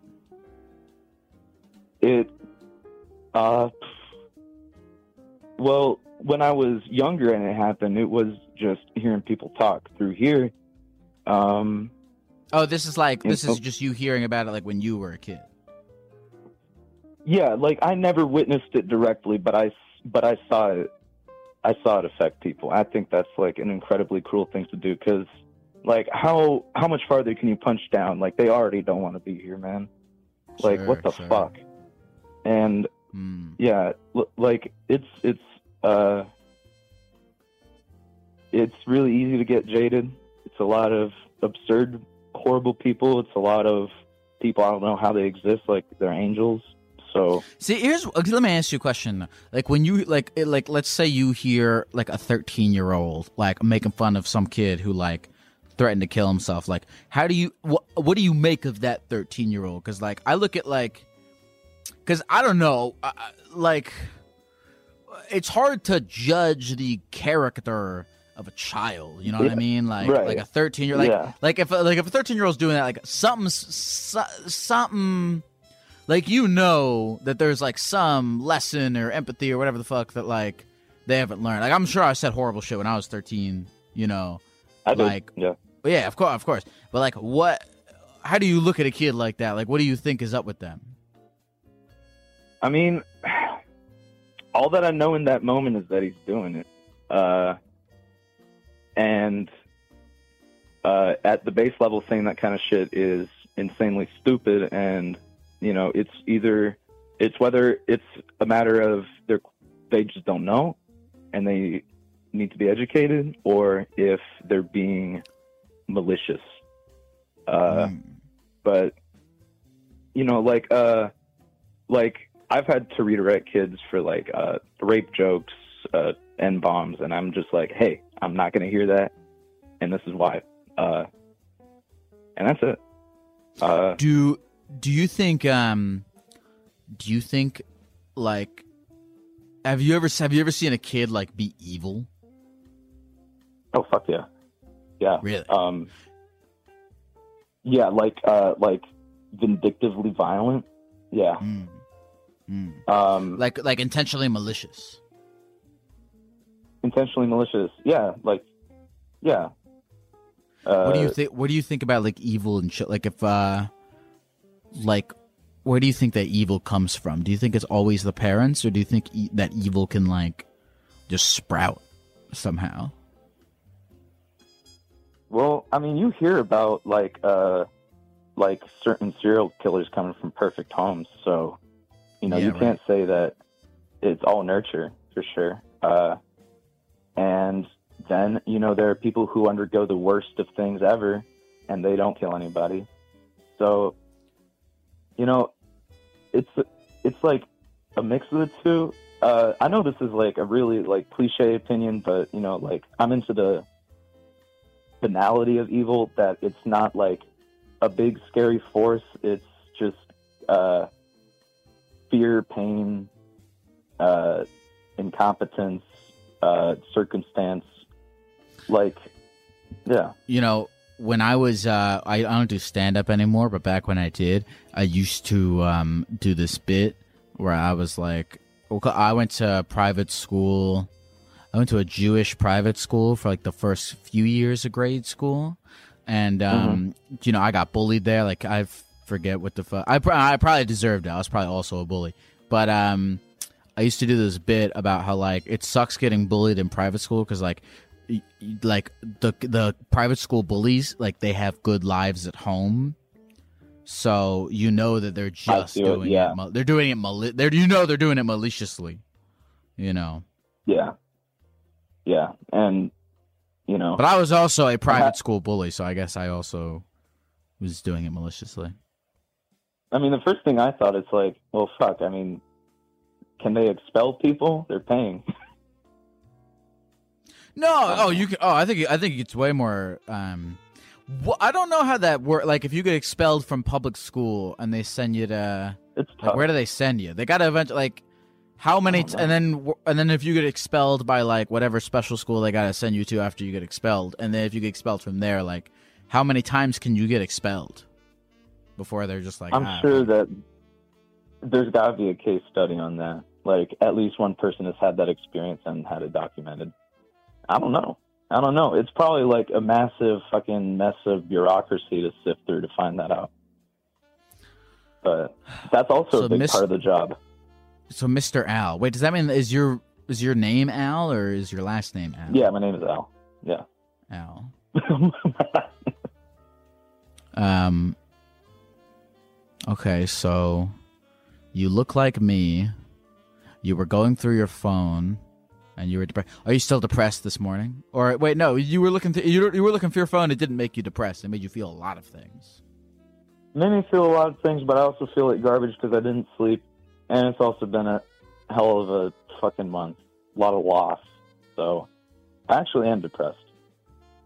It, uh, well, when I was younger and it happened, it was just hearing people talk through here. Um, Oh, this is like this is just you hearing about it like when you were a kid. yeah, like I never witnessed it directly, but I, but I saw it. I saw it affect people. I think that's like an incredibly cruel thing to do because, like, how how much farther can you punch down? Like, they already don't want to be here, man. Like, Sure, what the sure. fuck? And Hmm. yeah l- like it's it's uh it's really easy to get jaded it's a lot of absurd horrible people it's a lot of people i don't know how they exist like they're angels so See, here's let me ask you a question. Like when you like it- like let's say you hear like a 13-year-old like making fun of some kid who like threatened to kill himself. Like how do you what what do you make of that 13-year-old? Cuz like I look at like cuz I don't know, like it's hard to judge the character of a child, you know what I mean? Like right. like a 13 year like Yeah. like if like if a 13 year old's doing that like something something like you know that there's like some lesson or empathy or whatever the fuck that like they haven't learned. Like I'm sure I said horrible shit when I was 13, you know. i did Like- yeah But yeah, of course, of course. But like what how do you look at a kid like that? Like what do you think is up with them? i mean all that i know in that moment is that he's doing it uh and uh at the base level saying that kind of shit is insanely stupid and you know it's either it's whether it's a matter of they're they just don't know and they need to be educated or if they're being malicious uh Mm. but you know like uh like i've had to redirect kids for like uh rape jokes uh n bombs and i'm just like hey i'm not gonna hear that and this is why uh and that's it uh Do do you think um do you think like have you ever have you ever seen a kid like be evil? oh fuck yeah yeah Really? um yeah like uh like vindictively violent yeah Mm. Mm. um Like like intentionally malicious. intentionally malicious yeah like yeah uh, what do you think what do you think about like evil and shit like if uh like where do you think that evil comes from do you think it's always the parents or do you think e- that evil can like just sprout somehow Well, I mean, you hear about like uh like certain serial killers coming from perfect homes, so you know, Yeah, you right. can't say that it's all nurture for sure. Uh and then, you know, there are people who undergo the worst of things ever and they don't kill anybody. So, you know, it's it's like a mix of the two. Uh I know this is like a really like cliche opinion, but you know, like I'm into the banality of evil that it's not like a big scary force. It's just uh fear pain uh incompetence uh circumstance. Like yeah. You know when i was uh i, I don't do stand up anymore but back when i did i used to um do this bit where i was like i went to private school i went to a jewish private school for like the first few years of grade school. And um you know i got bullied there. Like i forget what the fuck I, pr- I probably deserved it. I was probably also a bully. But um I used to do this bit about how like it sucks getting bullied in private school because like y- y- like the the private school bullies like they have good lives at home. So you know that they're just what- doing yeah. it they're doing it mali- they're you know they're doing it maliciously you know? Yeah. Yeah. And, you know, but i was also a private Uh-huh. school bully so i guess i also was doing it maliciously I mean, the first thing I thought is like, well, fuck. I mean, can they expel people? They're paying. No, oh, you can. Oh, I think I think it's way more. Um, wh- I don't know how that work. Like, if you get expelled from public school and they send you to, It's like, tough. where do they send you? They got to eventually like, how many? T- and then and then if you get expelled by like whatever special school they got to send you to after you get expelled, and then if you get expelled from there, like, how many times can you get expelled before they're just like? I'm ah, sure that there's got to be a case study on that. Like, at least one person has had that experience and had it documented. I don't know. I don't know. It's probably like a massive fucking mess of bureaucracy to sift through to find that out. But that's also So a big Miss- part of the job. So, Mr. Al. Wait, does that mean is your is your name Al or is your last name Al? Yeah, my name is Al. Yeah. Al. Um. Okay, so you look like me. You were going through your phone, and you were depressed. Are you still depressed this morning? Or wait, no, you were looking through. You were, you were looking for your phone. It didn't make you depressed. It made you feel a lot of things. made me feel a lot of things, but I also feel like garbage because I didn't sleep, and it's also been a hell of a fucking month. A lot of loss. So I actually am depressed.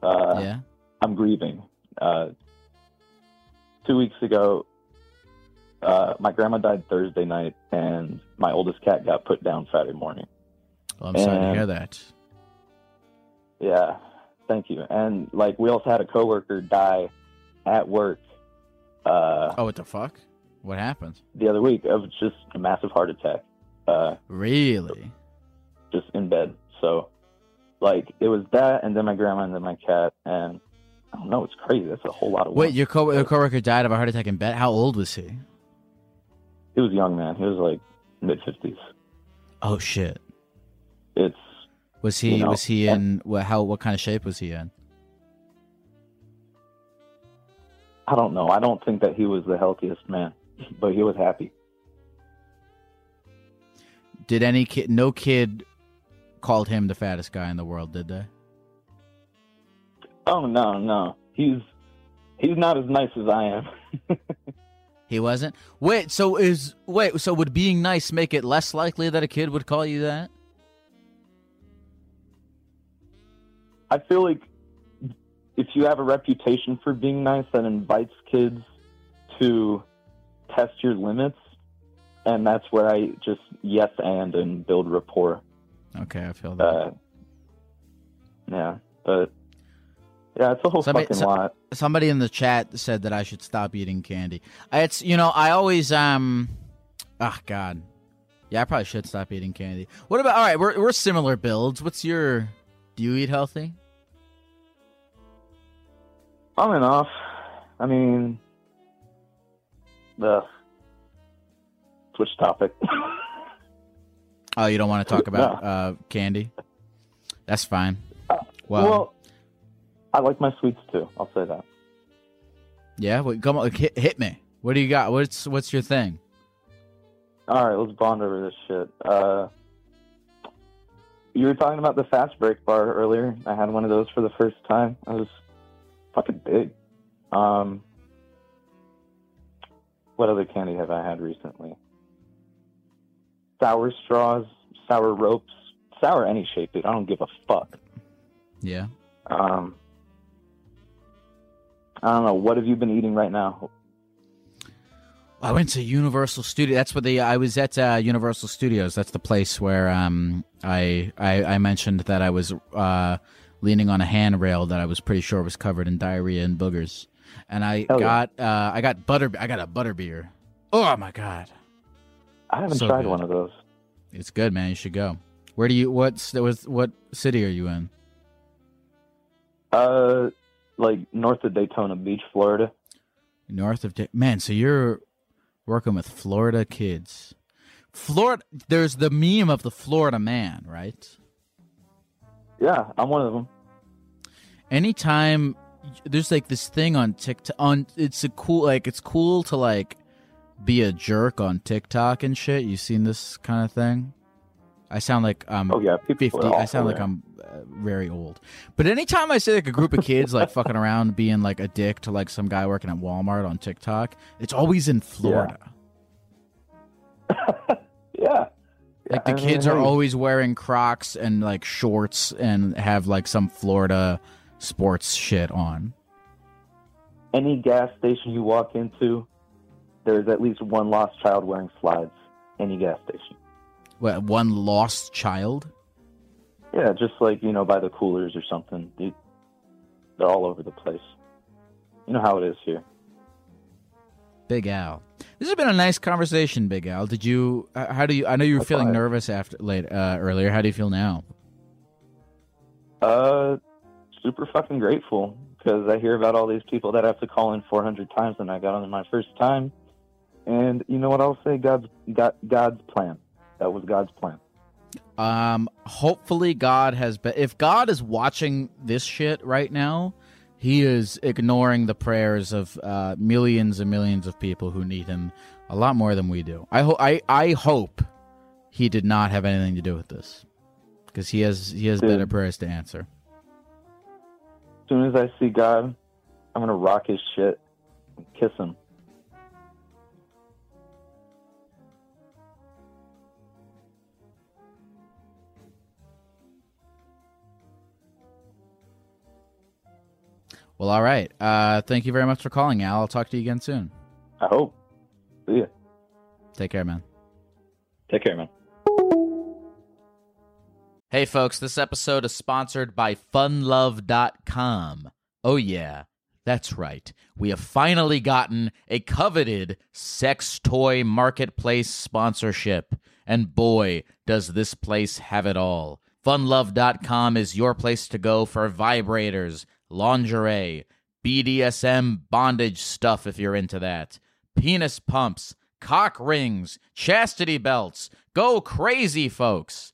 Uh, yeah. I'm grieving. Uh, two weeks ago, uh, my grandma died Thursday night, and my oldest cat got put down Friday morning. Well, I'm sorry to hear that. Yeah, thank you. And like, we also had a coworker die at work uh, Oh, what the fuck? What happened? the other week of just a massive heart attack. Uh, Really? just in bed. So, like, it was that, and then my grandma, and then my cat, and I don't know. It's crazy. That's a whole lot of. Wait, work. your co your coworker died of a heart attack in bed. How old was he? He was a young man. He was like mid fifties. Oh shit. It's Was he You know, was he in what how what kind of shape was he in? I don't know. I don't think that he was the healthiest man, but he was happy. Did any kid no kid called him the fattest guy in the world, did they? Oh no, no. He's he's not as nice as I am. He wasn't? Wait, so is wait, so would being nice make it less likely that a kid would call you that? I feel like if you have a reputation for being nice, that invites kids to test your limits, and that's where I just yes and and build rapport. Okay, I feel that. Uh, yeah, but yeah, it's a whole Somebody- fucking so- lot. Somebody in the chat said that I should stop eating candy. It's you know, I always um ah god. Yeah, I probably should stop eating candy. What about all right, we're we're similar builds. What's your do you eat healthy? On and off. I mean, the switch topic. Oh, you don't want to talk about No. uh candy? That's fine. Well, well, I like my sweets too. I'll say that. yeah, well, come on, hit, hit me. What do you got? What's what's your thing? All right, let's bond over this shit. Uh, you were talking about the fast break bar earlier. I had one of those for the first time. I was fucking big. Um, what other candy have I had recently? Sour straws, sour ropes, sour any shape, dude. I don't give a fuck. Yeah. Um, I don't know. What have you been eating right now? I went to Universal Studio. That's where the I was at uh, Universal Studios. That's the place where um I I, I mentioned that I was uh, leaning on a handrail that I was pretty sure was covered in diarrhea and boogers, and I Hell yeah. got uh, I got butter I got a butter beer. Oh my god, I haven't So tried good. one of those. it's good, man. You should go. Where do you what's what what city are you in? Uh, like north of Daytona Beach, Florida. North of Da- man. So you're working with Florida kids. Florida. There's the meme of the Florida man, right? Yeah, I'm one of them. anytime there's like this thing on TikTok on it's a cool like it's cool to like be a jerk on TikTok and shit. You seen this kind of thing? I sound like I'm Oh yeah, 50. I sound like yeah. I'm uh, very old. But anytime I see like a group of kids like fucking around being like a dick to like some guy working at Walmart on TikTok, it's always in Florida. yeah. Like the I mean, kids are hey, always wearing Crocs and like shorts and have like some Florida sports shit on. any gas station you walk into, there's at least one lost child wearing slides. Any gas station. What, one lost child? Yeah, just like you know, by the coolers or something. They, they're all over the place. You know how it is here. Big Al. This has been a nice conversation, Big Al. Did you? uh, How do you? I know you were feeling nervous after late uh, earlier. How do you feel now? Uh, super fucking grateful because I hear about all these people that have to call in 400 times, and I got on my first time. And you know what I'll say? God's God, God's plan. That was God's plan. Um, hopefully God has been. If God is watching this shit right now, He is ignoring the prayers of uh, millions and millions of people who need Him a lot more than we do. I hope. I I hope He did not have anything to do with this, because He has He has Dude. better prayers to answer. As soon as I see God, I'm gonna rock his shit and kiss him. Well, all right. Uh, thank you very much for calling, Al. I'll talk to you again soon. I hope. See ya. Take care, man. Take care, man. Hey, folks, this episode is sponsored by funlove.com. Oh, yeah, that's right. We have finally gotten a coveted sex toy marketplace sponsorship. And boy, does this place have it all. Funlove.com is your place to go for vibrators, lingerie, BDSM bondage stuff if you're into that, penis pumps, cock rings, chastity belts. Go crazy, folks.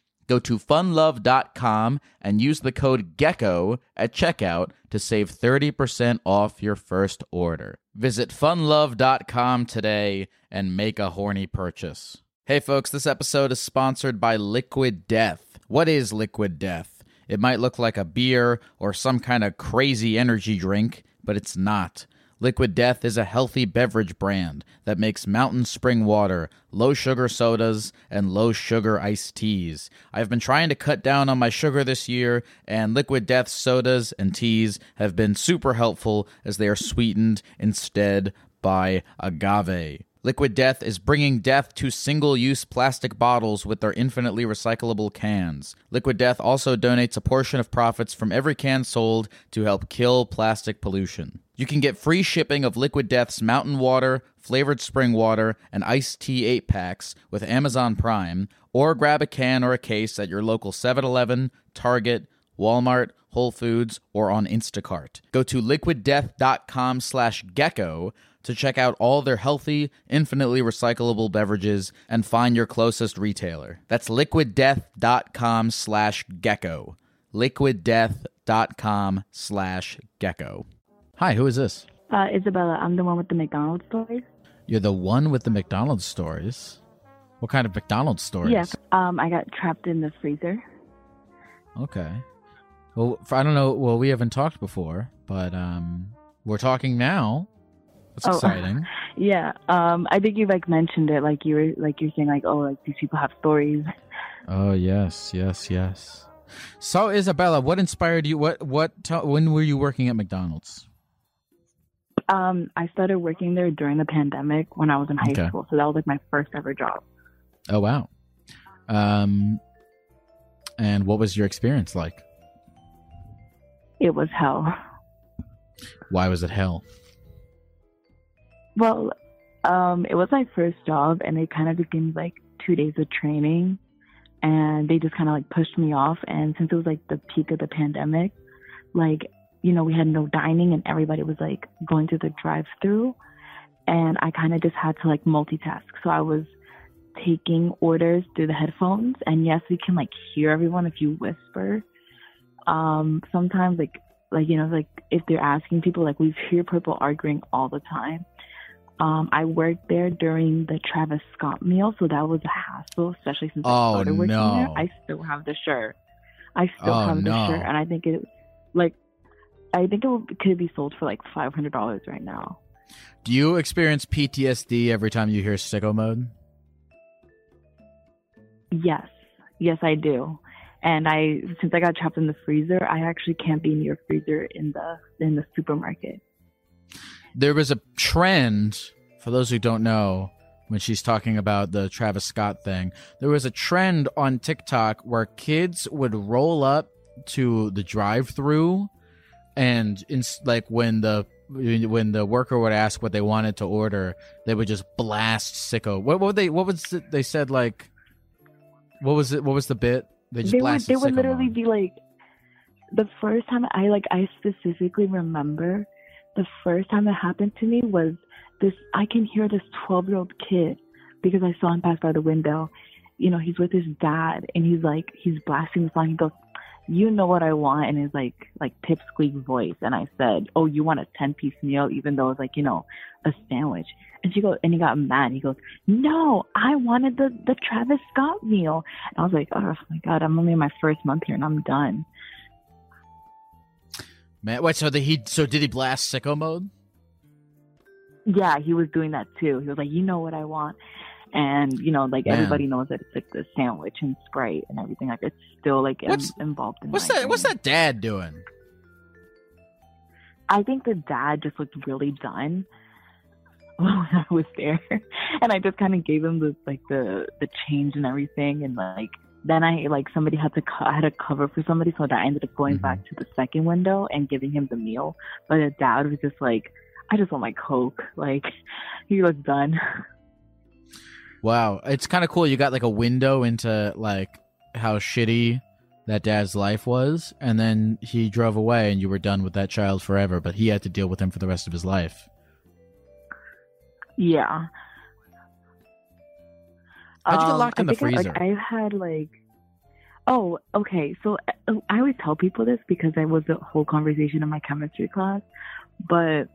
Go to funlove.com and use the code GECKO at checkout to save 30% off your first order. Visit funlove.com today and make a horny purchase. Hey folks, this episode is sponsored by Liquid Death. What is Liquid Death? It might look like a beer or some kind of crazy energy drink, but it's not. Liquid Death is a healthy beverage brand that makes mountain spring water, low sugar sodas, and low sugar iced teas. I've been trying to cut down on my sugar this year, and Liquid Death sodas and teas have been super helpful as they are sweetened instead by agave. Liquid Death is bringing death to single use plastic bottles with their infinitely recyclable cans. Liquid Death also donates a portion of profits from every can sold to help kill plastic pollution. You can get free shipping of Liquid Death's mountain water, flavored spring water, and iced tea 8 packs with Amazon Prime, or grab a can or a case at your local 7 Eleven, Target, Walmart, Whole Foods, or on Instacart. Go to liquiddeath.com slash gecko to check out all their healthy, infinitely recyclable beverages and find your closest retailer. That's liquiddeath.com slash gecko. liquiddeath.com slash gecko. Hi, who is this? Uh, Isabella, I'm the one with the McDonald's stories. You're the one with the McDonald's stories. What kind of McDonald's stories? Yeah. Um, I got trapped in the freezer. Okay. Well, I don't know. Well, we haven't talked before, but um, we're talking now. That's Oh. exciting. Yeah. Um, I think you like mentioned it, like you were like you're saying like oh like these people have stories. Oh yes, yes, yes. So Isabella, what inspired you? What what? T- when were you working at McDonald's? Um, I started working there during the pandemic when I was in high Okay. school, so that was like my first ever job. Oh wow. Um, and what was your experience like? It was hell. Why was it hell? Well, um, it was my first job, and they kind of just gave me like two days of training, and they just kind of like pushed me off. And since it was like the peak of the pandemic, like you know, we had no dining, and everybody was like going to the drive-through, and I kind of just had to like multitask. So I was taking orders through the headphones, and yes, we can like hear everyone if you whisper. Um, sometimes like like you know like if they're asking people like we hear people arguing all the time um, I worked there during the Travis Scott meal, so that was a hassle, especially since I Oh, started working no. there. I still have the shirt. I still Oh, have the no. shirt, and I think it, like, I think it could be sold for like five hundred dollars right now. Do you experience PTSD every time you hear sicko mode? Yes, yes, I do. And I, since I got trapped in the freezer, I actually can't be near freezer in the in the supermarket. There was a trend, for those who don't know, when she's talking about the Travis Scott thing, there was a trend on TikTok where kids would roll up to the drive-through and in, like when the when the worker would ask what they wanted to order, they would just blast sicko. What, what would they what was it, they said like what was it what was the bit? They just they would blasted they would literally be like the first time I like I specifically remember the first time it happened to me was this I can hear this 12 year old kid because I saw him pass by the window. You know, he's with his dad and he's like he's blasting the song. He goes, "You know what I want," in his like like pipsqueak voice. And I said, "Oh, you want a 10 piece meal?" Even though it's like you know a sandwich. And she goes, and he got mad. He goes, "No, I wanted the the Travis Scott meal." And I was like, "Oh my god, I'm only in my first month here and I'm done." Man, wait, so the, he so did he blast sicko mode? Yeah, he was doing that too. He was like, "You know what I want," and you know, like Man. everybody knows that it's like the sandwich and Sprite and everything. Like it's still like im- What's- involved in. What's that what's that dad doing? I think the dad just looked really done when I was there, and I just kind of gave him the like the the change and everything, and like then I like somebody had to co- I had to cover for somebody, so that I ended up going Mhm. back to the second window and giving him the meal. But the dad was just like, I just want my coke. Like he looked done. Wow, it's kind of cool. You got like a window into like how shitty that dad's life was, and then he drove away, and you were done with that child forever. But he had to deal with him for the rest of his life. Yeah. How'd you get Um, in I the think I- freezer? like, I've had like, oh, okay. So uh, I always tell people this because there was the whole conversation in my chemistry class, but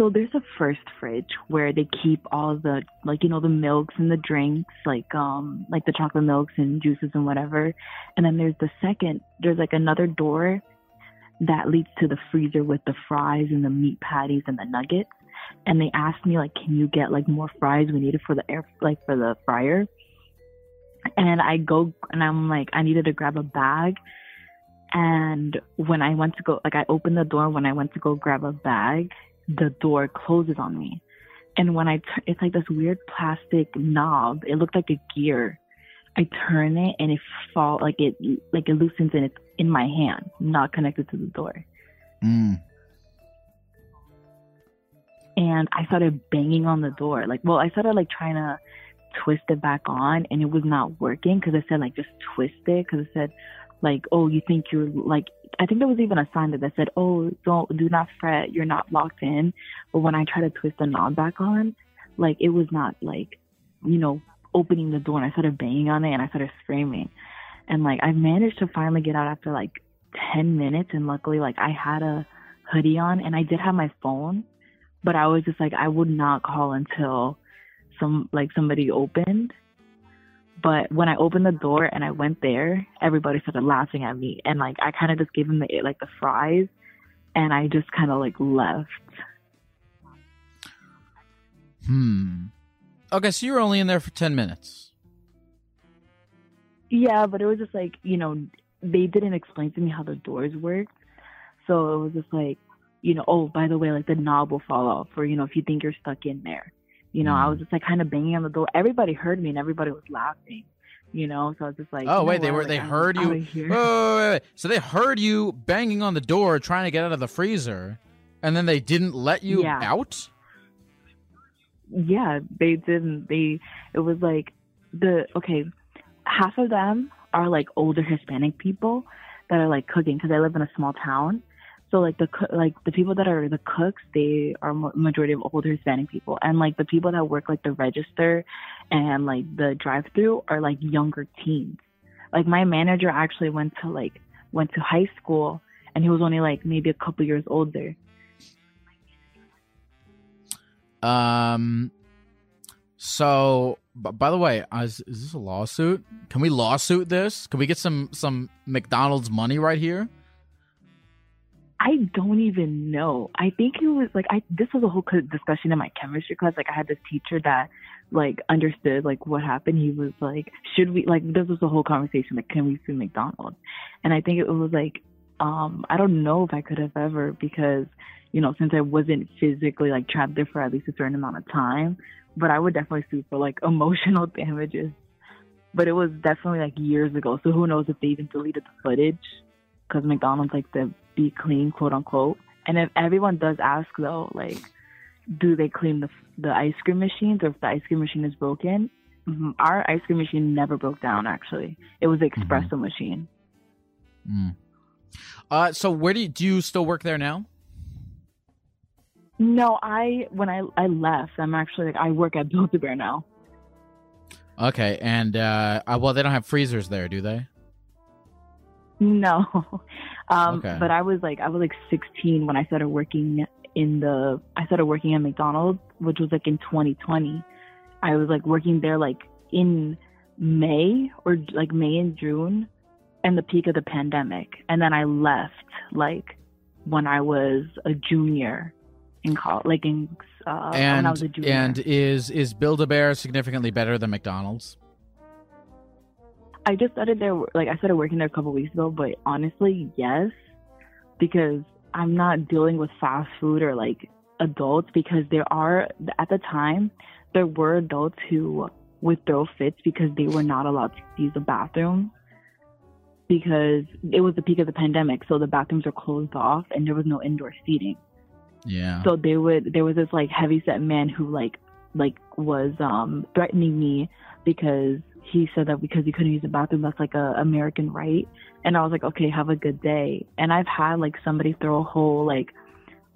so there's a first fridge where they keep all the like you know the milks and the drinks like um like the chocolate milks and juices and whatever, and then there's the second there's like another door that leads to the freezer with the fries and the meat patties and the nuggets. And they asked me like can you get like more fries? We needed for the air like for the fryer. And i go and i'm like i needed to grab a bag. And when i went to go like i opened the door when i went to go grab a bag the door closes on me and when i t- it's like this weird plastic knob it looked like a gear i turn it and it fall like it like it loosens and it's in my hand not connected to the door Mm. and I started banging on the door. Like, well, I started like trying to twist it back on, and it was not working because I said like just twist it because I said like, oh, you think you're like. I think there was even a sign that said, oh, don't do not fret, you're not locked in. But when I tried to twist the knob back on, like it was not like, you know, opening the door, and I started banging on it, and I started screaming, and like I managed to finally get out after like ten minutes, and luckily like I had a hoodie on, and I did have my phone but I was just like I would not call until some like somebody opened. But when I opened the door and I went there, everybody started laughing at me, and like I kind of just gave them the like the fries, and I just kind of like left. Hmm. Okay, so you were only in there for ten minutes. Yeah, but it was just like you know they didn't explain to me how the doors worked, so it was just like you know oh by the way like the knob will fall off or you know if you think you're stuck in there, you know I was mm. just like kind of banging on the door. Everybody heard me and everybody was laughing, you know. So I was just like oh know wait, they were like, they I'm heard you. wait, wait, wait. So they heard you banging on the door, trying to get out of the freezer, And then they didn't let you Yeah. out? Yeah, they didn't. They it was like the okay, half of them are like older Hispanic people that are like cooking because I live in a small town. So like the like the people that are the cooks, they are majority of older Hispanic people, and like the people that work like the register and like the drive-through are like younger teens. Like my manager actually went to like went to high school, and he was only like maybe a couple years older. Um. So, by the way, uh, is, is this a lawsuit? Can we lawsuit this? Can we get some some McDonald's money right here? I don't even know. I think it was like I. This was a whole discussion in my chemistry class. Like I had this teacher that like understood like what happened. He was like, "Should we like?" This was a whole conversation. Like, can we sue McDonald's? And I think it was like, um, I don't know if I could have ever because you know since I wasn't physically like trapped there for at least a certain amount of time. But I would definitely sue for like emotional damages. But it was definitely like years ago. So who knows if they even deleted the footage? Because McDonald's like to be clean, quote unquote. And if everyone does ask though, like, do they clean the the ice cream machines, or if the ice cream machine is broken? Mhm. Our ice cream machine never broke down. Actually, it was the espresso machine. Mm. Uh. So, where do you, do you still work there now? No, I when I I left, I'm actually like I work at Build a Bear now. Okay, and uh, uh, well, they don't have freezers there, do they? No, um, Okay. but I was like I was like 16 when I started working in the I started working at McDonald's, which was like in 2020. I was like working there like in May or like May and June, and the peak of the pandemic, and then I left like when I was a junior in college, like in uh, when and I was a junior. and is is Build a Bear significantly better than McDonald's? I just started there, like I started working there a couple weeks ago, but honestly, yes, because I'm not dealing with fast food or like adults because there are, at the time, there were adults who would throw fits because they were not allowed to use the bathroom because it was the peak of the pandemic. So the bathrooms were closed off and there was no indoor seating. Yeah. So they would there was this like heavy set man who like like was um threatening me because he said that because he couldn't use the bathroom that's like a American right. And I was like, Okay, have a good day. And I've had like somebody throw a whole like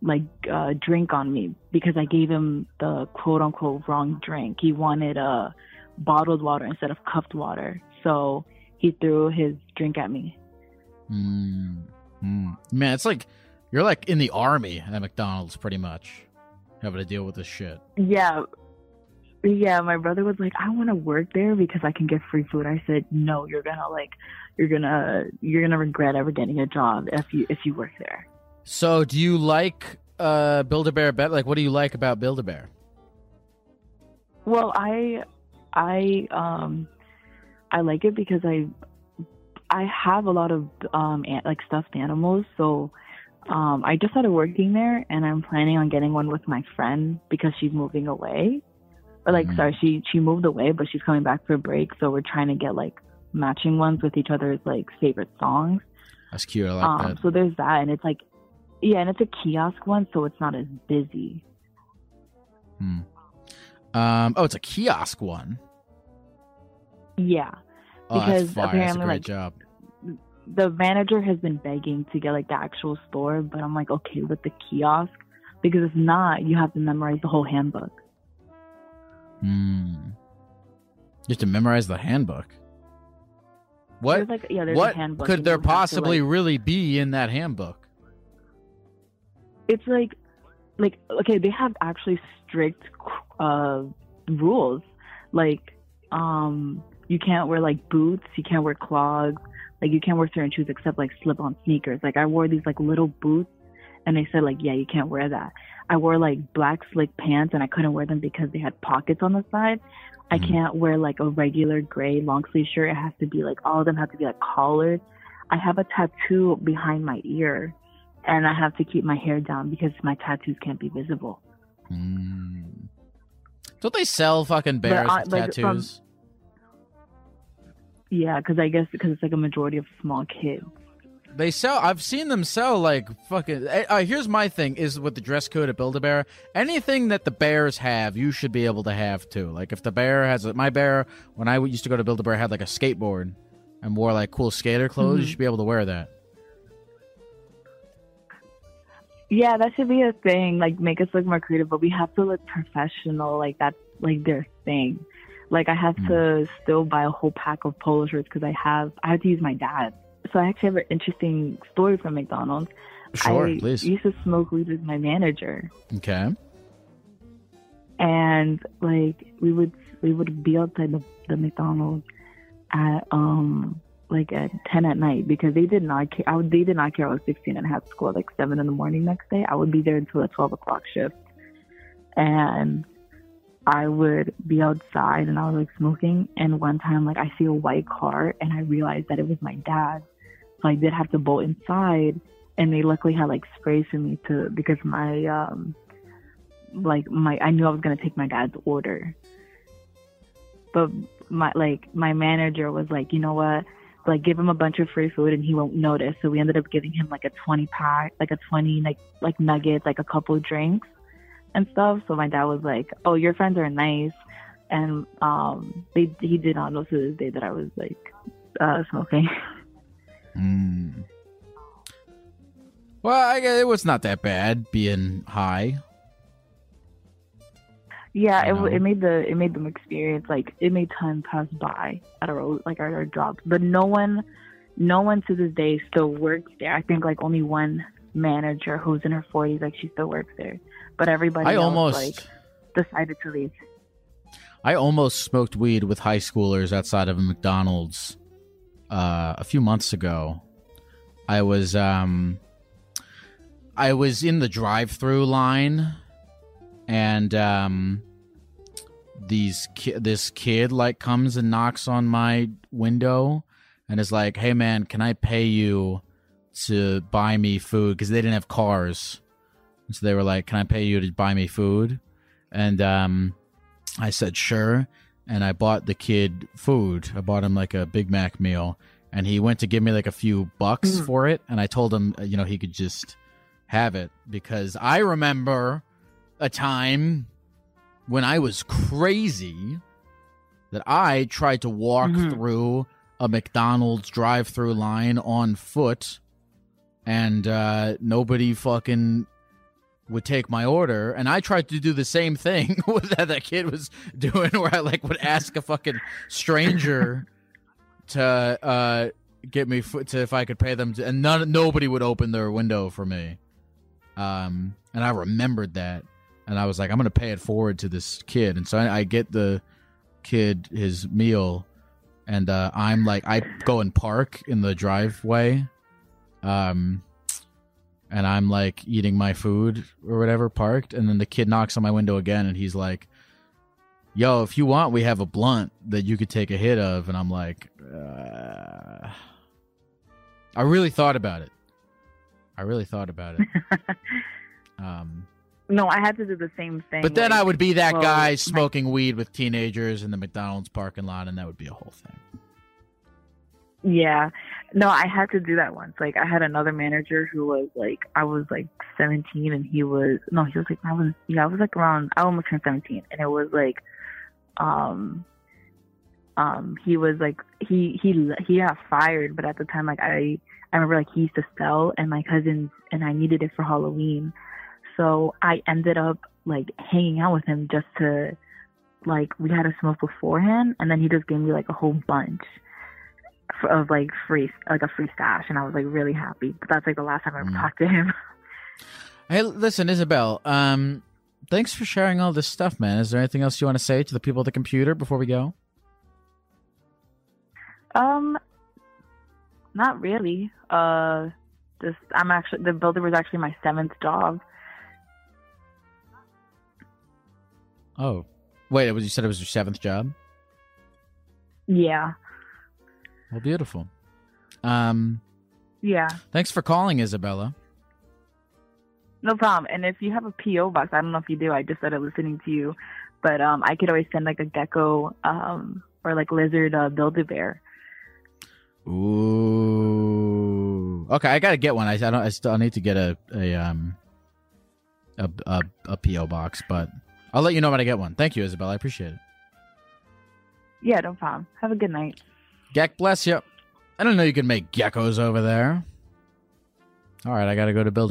like uh drink on me because I gave him the quote unquote wrong drink. He wanted uh bottled water instead of cupped water. So he threw his drink at me. Mm. Mm. Man, it's like you're like in the army at McDonald's, pretty much, having to deal with this shit. Yeah. Yeah, my brother was like, I want to work there because I can get free food. I said, No, you're gonna like, you're gonna, you're gonna regret ever getting a job if you if you work there. So, do you like uh Build a Bear? Like, what do you like about Build a Bear? Well, I, I, um, I like it because I, I have a lot of um like stuffed animals. So, um, I just started working there, and I'm planning on getting one with my friend because she's moving away. Or like, Mhm. sorry, she she moved away, but she's coming back for a break. So we're trying to get like matching ones with each other's like favorite songs. That's cute. I like um, that. so there's that, and it's like, yeah, and it's a kiosk one, so it's not as busy. Hmm. Um. Oh, it's a kiosk one. Yeah, Oh, Because fire. That's a apparently, like, job. the manager has been begging to get like the actual store, but I'm like, okay, with the kiosk, because if not, you have to memorize the whole handbook. Hmm. You have to memorize the handbook. What? There's like, yeah, there's what a handbook. could there possibly like- really be in that handbook? it's like like okay they have actually strict uh rules like um you can't wear like boots you can't wear clogs like you can't wear certain shoes except like slip on sneakers like i wore these like little boots and they said like yeah you can't wear that i wore like black slick pants and i couldn't wear them because they had pockets on the side i Mhm. can't wear like a regular gray long sleeve shirt it has to be like all of them have to be like collared i have a tattoo behind my ear and I have to keep my hair down because my tattoos can't be visible. Hmm. Don't they sell fucking bears with like, from- tattoos? Yeah, because I guess because it's like a majority of small kids. They sell. I've seen them sell like fucking. Uh, uh, here's my thing: is with the dress code at Build a Bear, anything that the bears have, you should be able to have too. Like if the bear has my bear, when I used to go to Build a Bear, had like a skateboard and wore like cool skater clothes. You Mhm. should be able to wear that. Yeah, that should be a thing. Like, make us look more creative, but we have to look professional. Like that's like their thing. Like I have to still buy a whole pack of polo shirts because I have I have to use my dad. So I actually have an interesting story from McDonald's. Sure, I please. used to smoke weed with my manager, Okay. and like we would we would be outside the, the McDonald's at um like at ten at night because they did not care. I would, they did not care. I was sixteen and had school at like seven in the morning next day. I would be there until the twelve o'clock shift, and I would be outside and I was like smoking. And one time, like I see a white car and I realized that it was my dad. So I did have to bolt inside, and they luckily had like sprays for me to because my um like my I knew I was gonna take my dad's order. But my like my manager was like, you know what? Like give him a bunch of free food and he won't notice. So we ended up giving him like a twenty pack, like a twenty like like nuggets, like a couple drinks and stuff. So my dad was like, "Oh, your friends are nice," and um, they he did not know to this day that I was like uh, smoking. Mm. Well, I guess it was not that bad being high. yeah, it know. it made the it made them experience like it made time pass by at our like our, our jobs, but no one, no one to this day still works there. I think like only one manager who's in her forties, like she still works there, but everybody I else almost, like decided to leave. I almost smoked weed with high schoolers outside of a McDonald's uh, a few months ago. I was um, I was in the drive-through line, and um, these ki- this kid like comes and knocks on my window, and is like, "Hey man, can I pay you to buy me food?" Because they didn't have cars, so they were like, "Can I pay you to buy me food?" And um, I said sure, and I bought the kid food. I bought him like a Big Mac meal, and he went to give me like a few bucks Mhm. for it, and I told him, uh, you know, he could just have it because I remember a time when I was crazy that I tried to walk Mhm. through a McDonald's drive-through line on foot, and uh, nobody fucking would take my order and I tried to do the same thing that that kid was doing where I like would ask a fucking stranger to uh get me fo- to if I could pay them to, and none nobody would open their window for me. Um and I remembered that and I was like I'm to pay it forward to this kid and so I, I get the kid his meal and uh I'm like I go and park in the driveway um and I'm like eating my food or whatever parked and then the kid knocks on my window again and he's like yo if you want we have a blunt that you could take a hit of and I'm like uh... I really thought about it. I really thought about it. Um. No, I had to do the same thing. but then like- I would be that well, guy my- smoking weed with teenagers in the McDonald's parking lot and that would be a whole thing Yeah. No, I had to do that once. Like I had another manager who was like I was like seventeen and he was no, he was like I was yeah, I was like around I almost turned seventeen and it was like um um he was like he he he got fired but at the time like I I remember like he used to sell and my cousins and I needed it for Halloween. So I ended up like hanging out with him just to like we had a smoke beforehand and then he just gave me like a whole bunch of like free like a free stash and I was like really happy. But that's like the last time I ever Mm. talked to him. Hey, listen, Isabel. Um, thanks for sharing all this stuff, man. Is there anything else you want to say to the people at the computer before we go? Um not really. Uh this I'm actually the builder was actually my seventh job. Oh, wait. It was you said it was your seventh job. Yeah. Well, beautiful. Um, Yeah. thanks for calling, Isabella. No problem. And if you have a PO box, I don't know if you do, I just started listening to you. But um I could always send like a gecko um or like lizard uh build a bear. Ooh. Okay, I gotta get one. I, I don't. I still need to get a a um a, a a PO box, but I'll let you know when I get one. Thank you, Isabel. I appreciate it. Yeah, no problem. Have a good night. Geck, bless you. I don't know you could make geckos over there. All right, I gotta go to Build